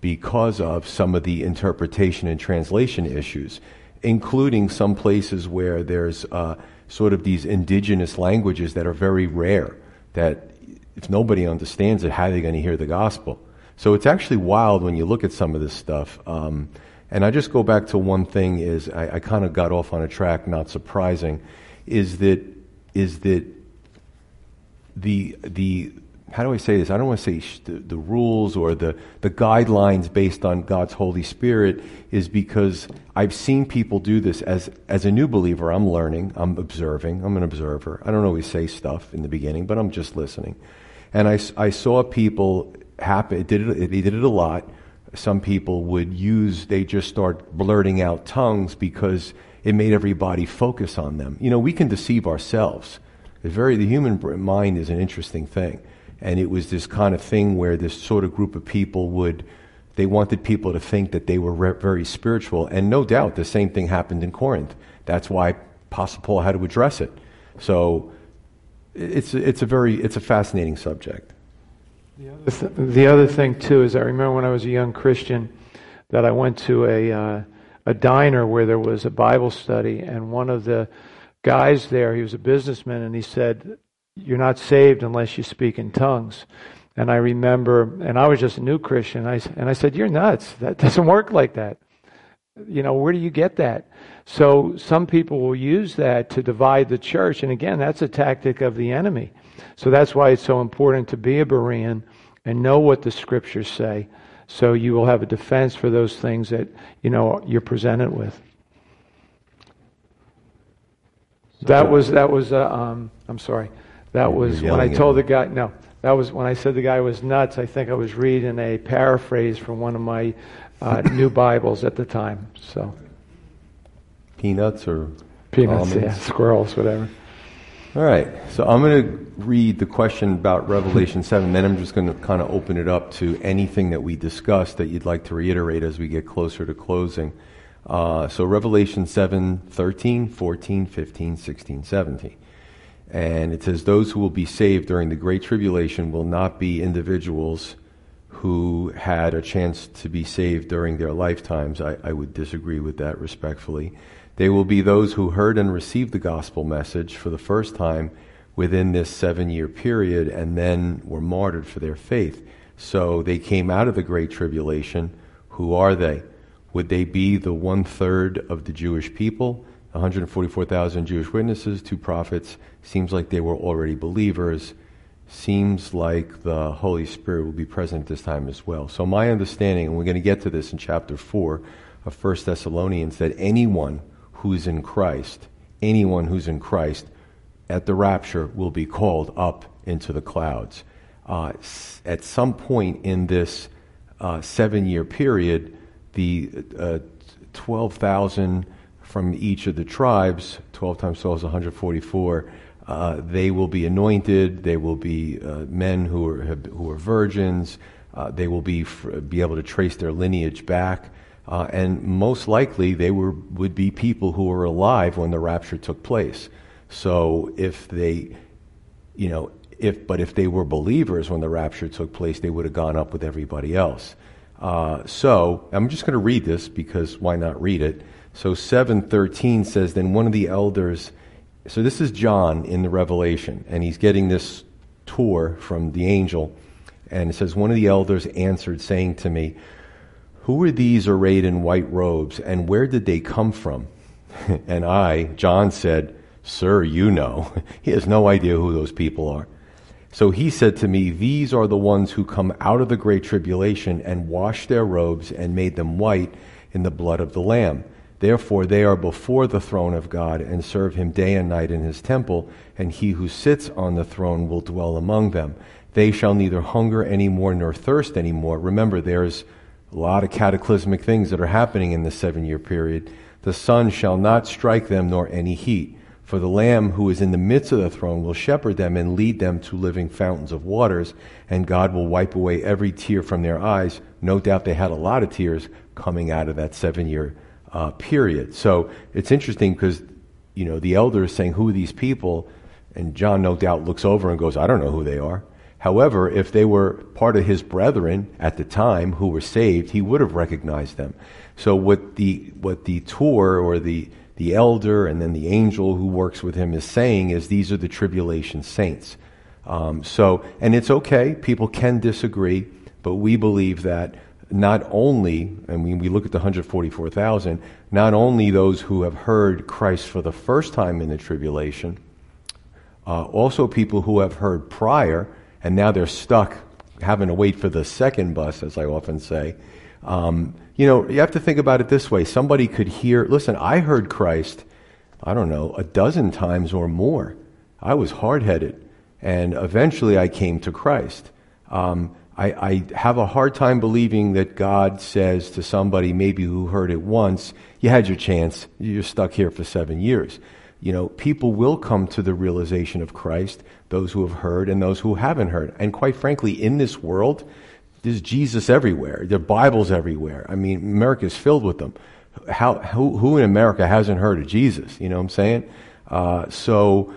[SPEAKER 1] because of some of the interpretation and translation issues including some places where there's uh, sort of these indigenous languages that are very rare, that if nobody understands it, how are they going to hear the gospel? So it's actually wild when you look at some of this stuff. Um, and I just go back to one thing is I, I kind of got off on a track, not surprising, is that is that the the how do I say this? I don't want to say sh- the, the, rules or the, the guidelines based on God's Holy Spirit is because I've seen people do this as, as a new believer. I'm learning, I'm observing, I'm an observer. I don't always say stuff in the beginning, but I'm just listening. And I, I saw people happen, did it, they did it a lot. Some people would use, they just start blurting out tongues because it made everybody focus on them. You know, we can deceive ourselves. It's very, the human mind is an interesting thing. And it was this kind of thing where this sort of group of people would they wanted people to think that they were re- very spiritual. And no doubt the same thing happened in corinth. That's why apostle paul had to address it. So it's it's a very it's a fascinating subject.
[SPEAKER 3] The other, th- the other thing too is i remember when i was a young christian that i went to a uh, a diner where there was a bible study. And one of the guys there he was a businessman and he said you're not saved unless you speak in tongues. And I remember, and I was just a new Christian, and I, and I said, You're nuts. That doesn't work like that. You know, where do you get that? So some people will use that to divide the church. And again, that's a tactic of the enemy. So that's why it's so important to be a Berean and know what the scriptures say. So you will have a defense for those things that, you know, you're presented with. That was, that was, uh, um, I'm sorry. That was when I told the guy, no, that was when I said the guy was nuts. I think I was reading a paraphrase from one of my uh, new Bibles at the time. So
[SPEAKER 1] peanuts or
[SPEAKER 3] peanuts, almonds? yeah, squirrels, whatever.
[SPEAKER 1] All right, so I'm going to read the question about Revelation 7, then I'm just going to kind of open it up to anything that we discussed that you'd like to reiterate as we get closer to closing. Uh, so Revelation 7, 13, 14, 15, 16, 17. And it says, Those who will be saved during the Great Tribulation will not be individuals who had a chance to be saved during their lifetimes. I, I, would disagree with that respectfully. They will be those who heard and received the gospel message for the first time within this seven year period and then were martyred for their faith. So they came out of the Great Tribulation. Who are they? Would they be the one third of the Jewish people? 144,000 Jewish witnesses, two prophets. Seems like they were already believers. Seems like the Holy Spirit will be present at this time as well. So, my understanding, and we're going to get to this in chapter 4 of 1 Thessalonians, that anyone who's in Christ, anyone who's in Christ at the rapture will be called up into the clouds. Uh, at some point in this uh, seven year period, the uh, 12,000 from each of the tribes, 12 times 12 is 144, uh, they will be anointed. They will be uh, men who are, who are virgins. Uh, they will be, be able to trace their lineage back. Uh, and most likely, they were, would be people who were alive when the rapture took place. So if they, you know, if, but if they were believers when the rapture took place, they would have gone up with everybody else. Uh, so I'm just going to read this because why not read it? So 713 says, Then one of the elders so this is John in the Revelation, and he's getting this tour from the angel. And it says, One of the elders answered, saying to me, Who are these arrayed in white robes, and where did they come from? and I, John, said, Sir, you know. he has no idea who those people are. So he said to me, These are the ones who come out of the great tribulation and washed their robes and made them white in the blood of the Lamb. Therefore, they are before the throne of God and serve him day and night in his temple, and he who sits on the throne will dwell among them. They shall neither hunger any more nor thirst any more. Remember, there's a lot of cataclysmic things that are happening in the seven year period. The sun shall not strike them nor any heat. For the Lamb who is in the midst of the throne will shepherd them and lead them to living fountains of waters, and God will wipe away every tear from their eyes. No doubt they had a lot of tears coming out of that seven year uh, period. So it's interesting because, you know, the elder is saying, Who are these people? And John, no doubt, looks over and goes, I don't know who they are. However, if they were part of his brethren at the time who were saved, he would have recognized them. So what the, what the tour or the, the elder and then the angel who works with him is saying is these are the tribulation saints. Um, so, and it's okay. People can disagree, but we believe that not only, and we, we look at the 144,000, not only those who have heard Christ for the first time in the tribulation, uh, also people who have heard prior, and now they're stuck having to wait for the second bus, as I often say. Um, you know, you have to think about it this way. Somebody could hear, listen, I heard Christ, I don't know, a dozen times or more. I was hard headed, and eventually I came to Christ. Um, I, I, have a hard time believing that God says to somebody maybe who heard it once, you had your chance, you're stuck here for seven years. You know, people will come to the realization of Christ, those who have heard and those who haven't heard. And quite frankly, in this world, there's Jesus everywhere. There are Bibles everywhere. I mean, America is filled with them. How, who, who in America hasn't heard of Jesus? You know what I'm saying? Uh, so,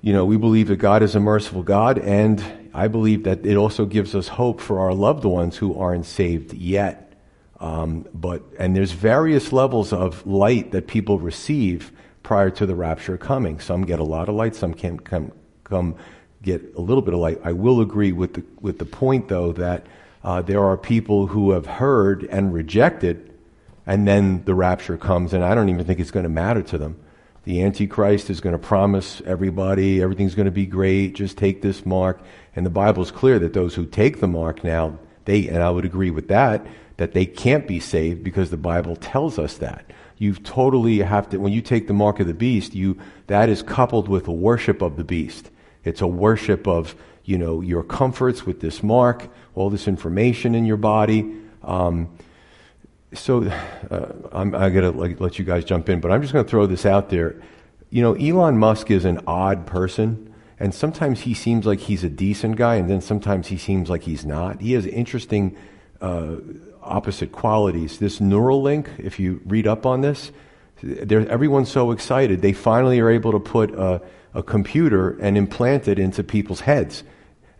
[SPEAKER 1] you know, we believe that God is a merciful God, and I believe that it also gives us hope for our loved ones who aren't saved yet. Um, but and there's various levels of light that people receive prior to the rapture coming. Some get a lot of light, some can come come get a little bit of light. I will agree with the with the point though that uh, there are people who have heard and rejected, and then the rapture comes, and I don't even think it's going to matter to them. The Antichrist is going to promise everybody everything's going to be great, just take this mark. And the Bible is clear that those who take the mark now, they, and I would agree with that, that they can't be saved because the Bible tells us that. You totally have to, when you take the mark of the beast, you, that is coupled with a worship of the beast. It's a worship of, you know, your comforts with this mark, all this information in your body. Um, so uh, I'm, I got to like, let you guys jump in, but I'm just going to throw this out there. You know, Elon Musk is an odd person, and sometimes he seems like he's a decent guy, and then sometimes he seems like he's not. He has interesting uh, opposite qualities. This Neuralink, if you read up on this, everyone's so excited. They finally are able to put a, a computer and implant it into people's heads.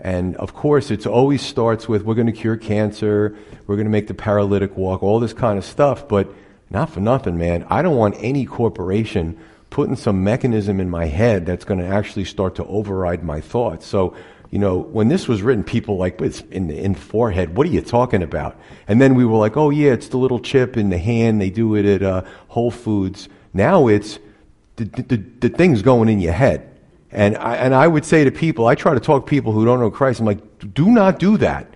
[SPEAKER 1] And of course, it always starts with we're going to cure cancer, we're going to make the paralytic walk, all this kind of stuff. But not for nothing, man. I don't want any corporation putting some mechanism in my head that's going to actually start to override my thoughts. So, you know, when this was written, people like, but it's in the in forehead. What are you talking about? And then we were like, oh yeah, it's the little chip in the hand. They do it at uh, Whole Foods. Now it's the, the, the thing's going in your head. And I, and I would say to people, I try to talk to people who don't know Christ, I'm like, do not do that.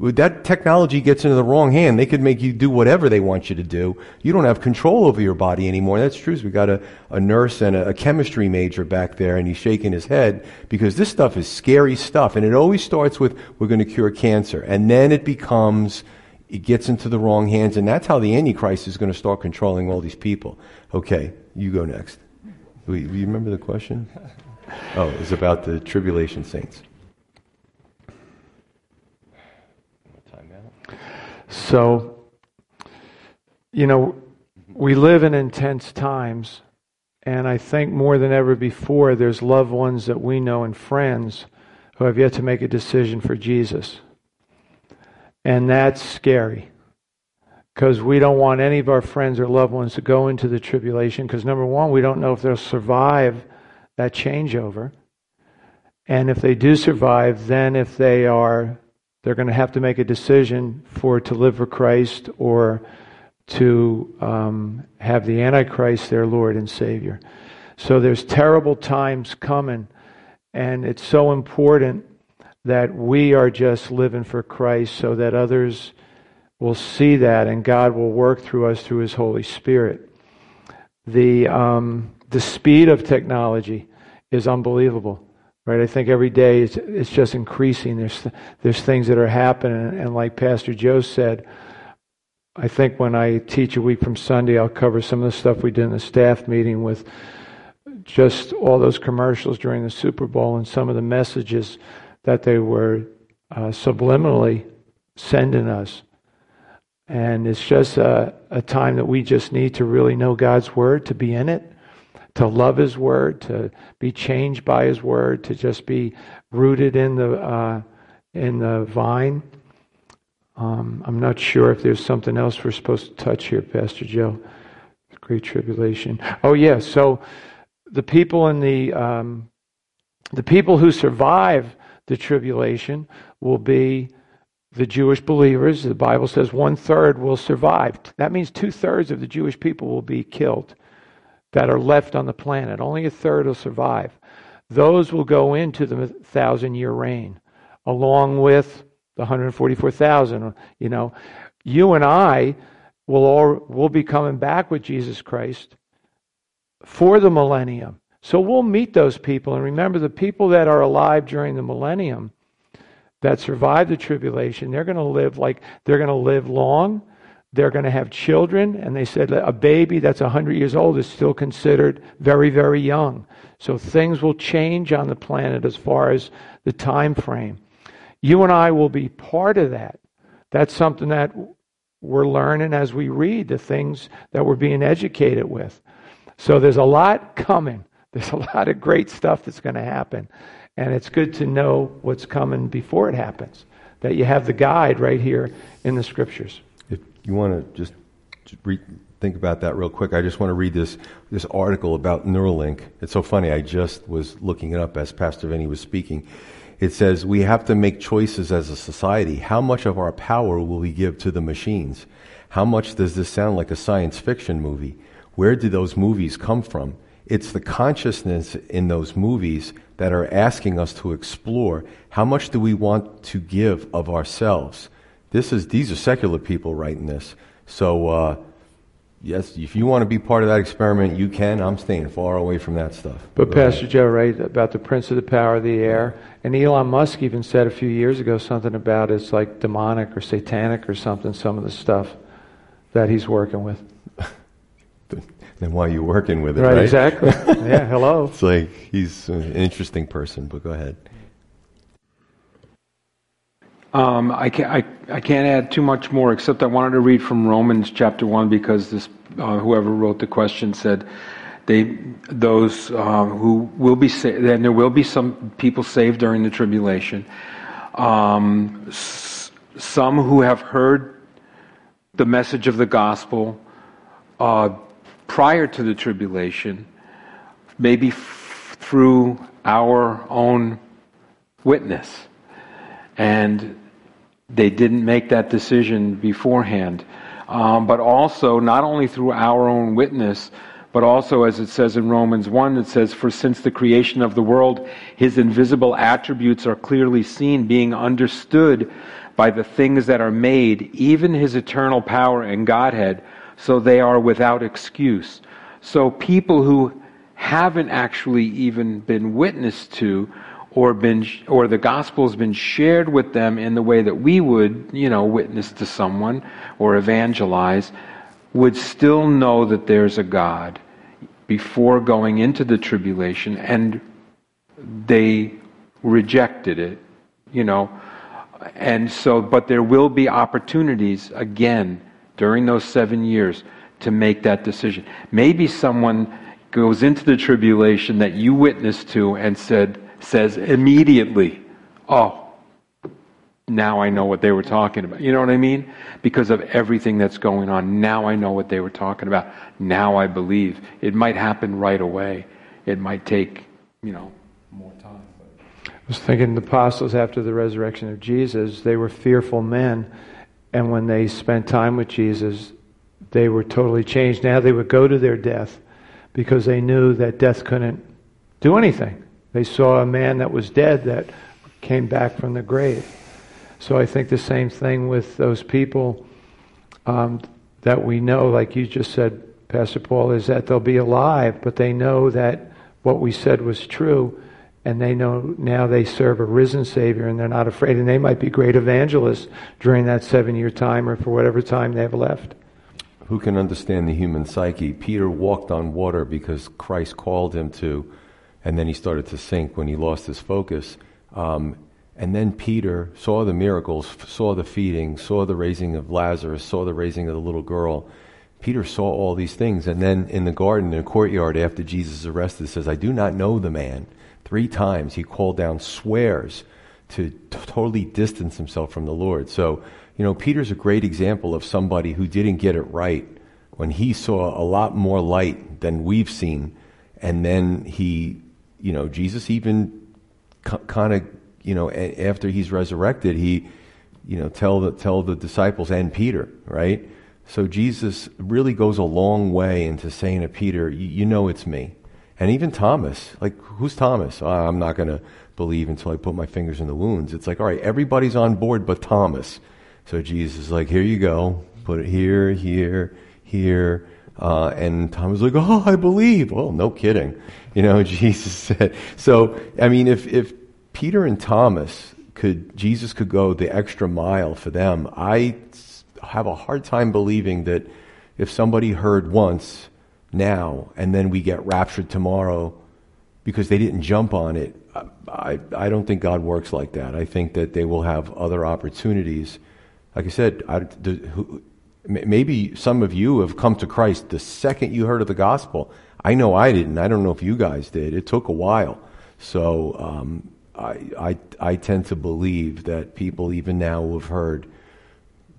[SPEAKER 1] That technology gets into the wrong hand. They could make you do whatever they want you to do. You don't have control over your body anymore. That's true. So we got a, a nurse and a, a chemistry major back there, and he's shaking his head because this stuff is scary stuff. And it always starts with, we're going to cure cancer. And then it becomes, it gets into the wrong hands. And that's how the Antichrist is going to start controlling all these people. Okay, you go next. Do you remember the question? Oh, it's about the tribulation saints.
[SPEAKER 3] So, you know, we live in intense times, and I think more than ever before, there's loved ones that we know and friends who have yet to make a decision for Jesus. And that's scary because we don't want any of our friends or loved ones to go into the tribulation because, number one, we don't know if they'll survive that changeover. And if they do survive, then if they are, they're going to have to make a decision for to live for Christ or to um, have the Antichrist their Lord and Savior. So there's terrible times coming, and it's so important that we are just living for Christ so that others will see that and God will work through us through His Holy Spirit. The, um, the speed of technology is unbelievable. Right, I think every day it's, it's just increasing. There's there's things that are happening, and like Pastor Joe said, I think when I teach a week from Sunday, I'll cover some of the stuff we did in the staff meeting with just all those commercials during the Super Bowl and some of the messages that they were uh, subliminally sending us. And it's just a, a time that we just need to really know God's Word, to be in it, to love His Word, to be changed by His Word, to just be rooted in the, uh, in the vine. Um, I'm not sure if there's something else we're supposed to touch here, Pastor Joe. Great tribulation. Oh yeah. So the people in the um, the people who survive the tribulation will be the Jewish believers. The Bible says one third will survive. That means two thirds of the Jewish people will be killed that are left on the planet. Only a third will survive. Those will go into the thousand year reign, along with the 144,000. You know, you and I will all will be coming back with Jesus Christ for the millennium. So we'll meet those people. And remember, the people that are alive during the millennium that survive the tribulation, they're going to live like they're going to live long. They're going to have children. And they said a baby that's 100 years old is still considered very, very young. So things will change on the planet as far as the time frame. You and I will be part of that. That's something that we're learning as we read the things that we're being educated with. So there's a lot coming. There's a lot of great stuff that's going to happen. And it's good to know what's coming before it happens. That you have the guide right here in the scriptures.
[SPEAKER 1] You want to just, re- think about that real quick, I just want to read this, this article about Neuralink. It's so funny. I just was looking it up as Pastor Vinny was speaking it says we have to make choices as a society. How much of our power will we give to the machines? How much does this sound like a science fiction movie? Where do those movies come from? It's the consciousness in those movies that are asking us to explore how much do we want to give of ourselves. This is these are secular people writing this. So uh, yes, if you want to be part of that experiment, you can. I'm staying far away from that stuff.
[SPEAKER 3] But Go Pastor ahead. Joe, right about the prince of the power of the air, and Elon Musk even said a few years ago something about it's like demonic or satanic or something. Some of the stuff that he's working with.
[SPEAKER 1] then why are you working with it?
[SPEAKER 3] Right,
[SPEAKER 1] right?
[SPEAKER 3] exactly. yeah, hello.
[SPEAKER 1] It's like he's an interesting person, but go ahead.
[SPEAKER 2] Um, I, can't, I, I, can't add too much more, except I wanted to read from Romans chapter 1 because this, uh, whoever wrote the question said they, those uh, who will be saved, then there will be some people saved during the tribulation. Um, s- some who have heard the message of the gospel uh, prior to the tribulation, maybe f- through our own witness. And they didn't make that decision beforehand. Um, but also, not only through our own witness, but also, as it says in Romans 1, it says, For since the creation of the world, his invisible attributes are clearly seen, being understood by the things that are made, even his eternal power and Godhead, so they are without excuse. So people who haven't actually even been witnessed to or been or the gospel has been shared with them in the way that we would, you know, witness to someone or evangelize, would still know that there's a God before going into the tribulation and they rejected it, you know. And so but there will be opportunities again during those 7 years to make that decision. Maybe someone goes into the tribulation that you witnessed to and said, says immediately, Oh, now I know what they were talking about. You know what I mean? Because of everything that's going on. Now I know what they were talking about. Now I believe. It might happen right away. It might take you know, more time. But.
[SPEAKER 3] I was thinking the apostles after the resurrection of Jesus, they were fearful men, and when they spent time with Jesus, they were totally changed. Now they would go to their death because they knew that death couldn't do anything. They saw a man that was dead that came back from the grave. So I think the same thing with those people um, that we know, like you just said, Pastor Paul, is that they'll be alive, but they know that what we said was true, and they know now they serve a risen Savior, and they're not afraid, and they might be great evangelists during that seven year time or for whatever time they have left.
[SPEAKER 1] Who can understand the human psyche? Peter walked on water because Christ called him to, and then he started to sink when he lost his focus. Um, and then Peter saw the miracles, saw the feeding, saw the raising of Lazarus, saw the raising of the little girl. Peter saw all these things. And then in the garden, in the courtyard, after Jesus is arrested, says, I do not know the man. Three times he called down swears to t- totally distance himself from the Lord. So, you know, Peter's a great example of somebody who didn't get it right when he saw a lot more light than we've seen. And then he, you know, Jesus even c- kind of you know, after he's resurrected, he, you know, tell the, tell the disciples and Peter, right? So Jesus really goes a long way into saying to Peter, you know it's me. And even Thomas, like, who's Thomas? Oh, I'm not going to believe until I put my fingers in the wounds. It's like, all right, everybody's on board but Thomas. So Jesus is like, here you go. Put it here, here, here. Uh, and Thomas was like, oh, I believe. Well, no kidding. You know, Jesus said. So, I mean, if, if Peter and Thomas could, Jesus could go the extra mile for them. I have a hard time believing that if somebody heard once now and then we get raptured tomorrow because they didn't jump on it, I, I don't think God works like that. I think that they will have other opportunities. Like I said, I, the, who, maybe some of you have come to Christ the second you heard of the gospel. I know I didn't. I don't know if you guys did. It took a while. So um, I, I, I tend to believe that people, even now, who have heard,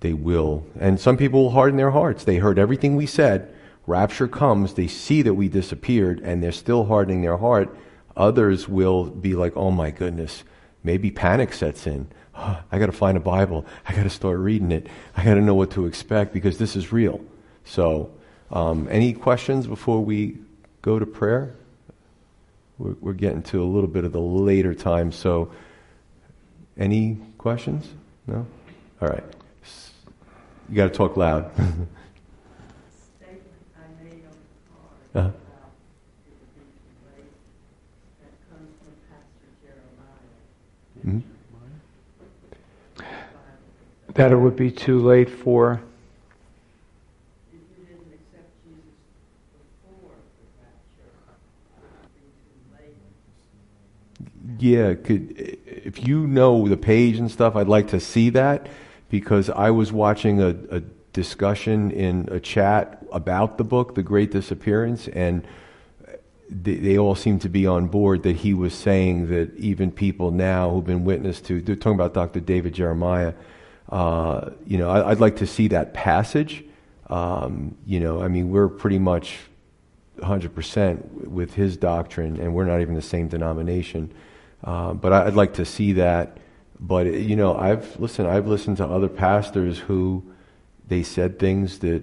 [SPEAKER 1] they will. And some people will harden their hearts. They heard everything we said. Rapture comes, they see that we disappeared, and they're still hardening their heart. Others will be like, oh my goodness, maybe panic sets in. Oh, I got to find a Bible. I got to start reading it. I got to know what to expect because this is real. So, um, any questions before we go to prayer? We're, we're getting to a little bit of the later time. So, any questions? No? All right. You got to talk loud. uh-huh.
[SPEAKER 3] Mm-hmm. That it would be too late for
[SPEAKER 1] yeah, could if you know the page and stuff, I'd like to see that because I was watching a, a discussion in a chat about the book, The Great Disappearance, and they, they, all seem to be on board that he was saying that even people now who've been witness to, they're talking about Dr. David Jeremiah, uh, you know, I, would like to see that passage. Um, you know, I mean, we're pretty much 100% with his doctrine, and we're not even the same denomination. Uh, but I'd like to see that. But you know, I've listened. I've listened to other pastors who they said things that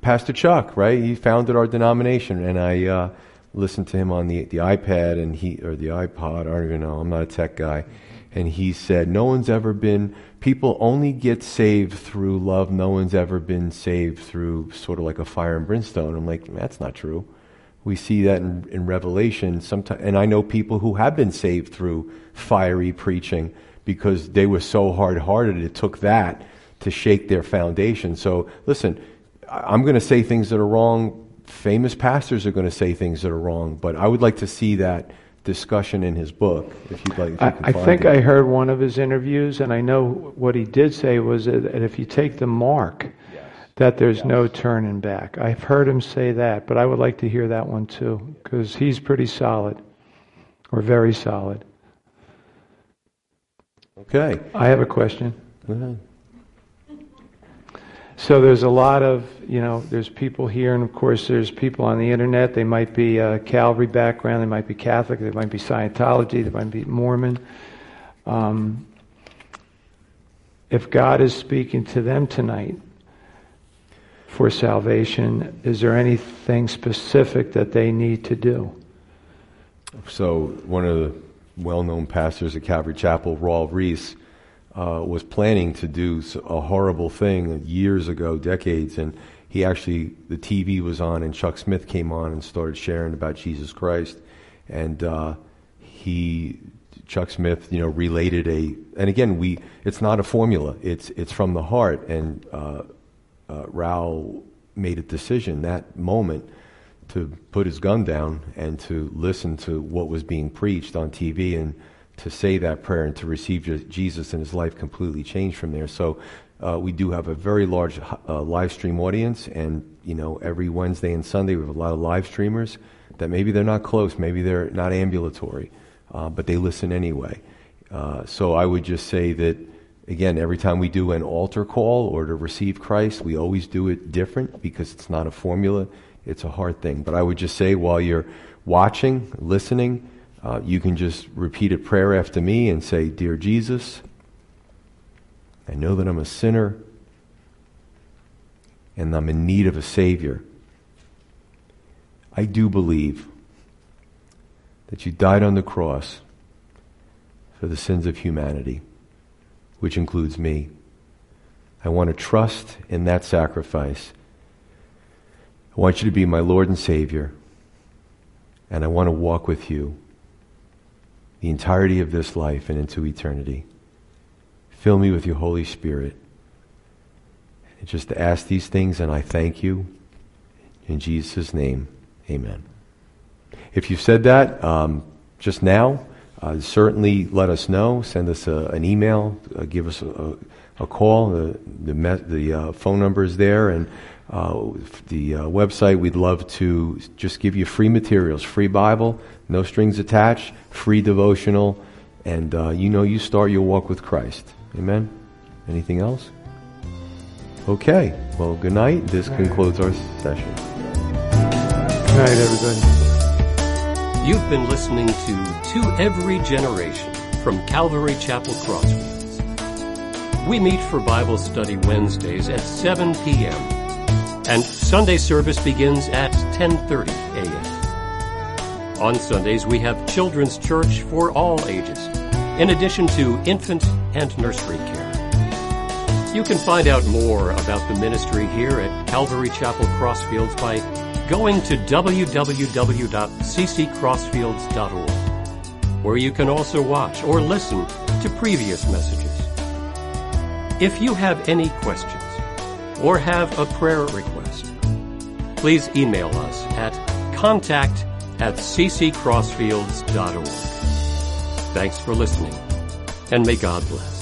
[SPEAKER 1] Pastor Chuck, right? He founded our denomination, and I uh, listened to him on the the iPad and he or the iPod. I don't even know. I'm not a tech guy, and he said, "No one's ever been. People only get saved through love. No one's ever been saved through sort of like a fire and brimstone." I'm like, that's not true. We see that in, in Revelation. Sometimes, and I know people who have been saved through fiery preaching because they were so hard hearted. It took that to shake their foundation. So, listen, I'm going to say things that are wrong. Famous pastors are going to say things that are wrong. But I would like to see that discussion in his book, if you'd like. If you
[SPEAKER 3] I, I think it. I heard one of his interviews, and I know what he did say was that if you take the mark that there's no turning back. I've heard him say that, but I would like to hear that one too, because he's pretty solid, or very solid.
[SPEAKER 1] Okay.
[SPEAKER 3] I have a question. So there's a lot of, you know, there's people here, and of course there's people on the internet. They might be a Calvary background, they might be Catholic, they might be Scientology, they might be Mormon. Um, if God is speaking to them tonight for salvation, is there anything specific that they need to do?
[SPEAKER 1] So, one of the well known pastors at Calvary Chapel, Raul Ries, uh, was planning to do a horrible thing years ago, decades, and he actually the TV was on, and Chuck Smith came on and started sharing about Jesus Christ, and uh, he Chuck Smith, you know, related a, and again, we it's not a formula; it's it's from the heart, and uh, uh, Raul made a decision that moment to put his gun down and to listen to what was being preached on TV and to say that prayer and to receive Jesus and his life completely changed from there. So uh, we do have a very large uh, live stream audience, and you know every Wednesday and Sunday we have a lot of live streamers that maybe they're not close, maybe they're not ambulatory, uh, but they listen anyway. Uh, so I would just say that again, every time we do an altar call or to receive Christ, we always do it different because it's not a formula; it's a hard thing. But I would just say while you're watching, listening uh, you can just repeat a prayer after me and say, Dear Jesus, I know that I'm a sinner and I'm in need of a Savior. I do believe that you died on the cross for the sins of humanity, which includes me. I want to trust in that sacrifice. I want you to be my Lord and Savior, and I want to walk with you the entirety of this life and into eternity. Fill me with your Holy Spirit. Just to ask these things, and I thank you. In Jesus' name, amen. If you've said that um, just now, uh, certainly let us know. Send us a, an email. Uh, give us a, a call. The, the, the uh, phone number is there. And uh, the uh, website, we'd love to just give you free materials, free Bible, no strings attached, free devotional, and uh, you know you start your walk with Christ. Amen? Anything else? Okay. Well, good night. This concludes our session.
[SPEAKER 3] Good night, everybody.
[SPEAKER 4] You've been listening to To Every Generation from Calvary Chapel Crossfields. We meet for Bible study Wednesdays at 7 p.m. and Sunday service begins at 10:30 a.m. On Sundays, we have children's church for all ages, in addition to infant and nursery care. You can find out more about the ministry here at Calvary Chapel Crossfields by going to www.cccrossfields.org, where you can also watch or listen to previous messages. If you have any questions or have a prayer request, please email us at contact at cccrossfields.org. Thanks for listening, and may God bless.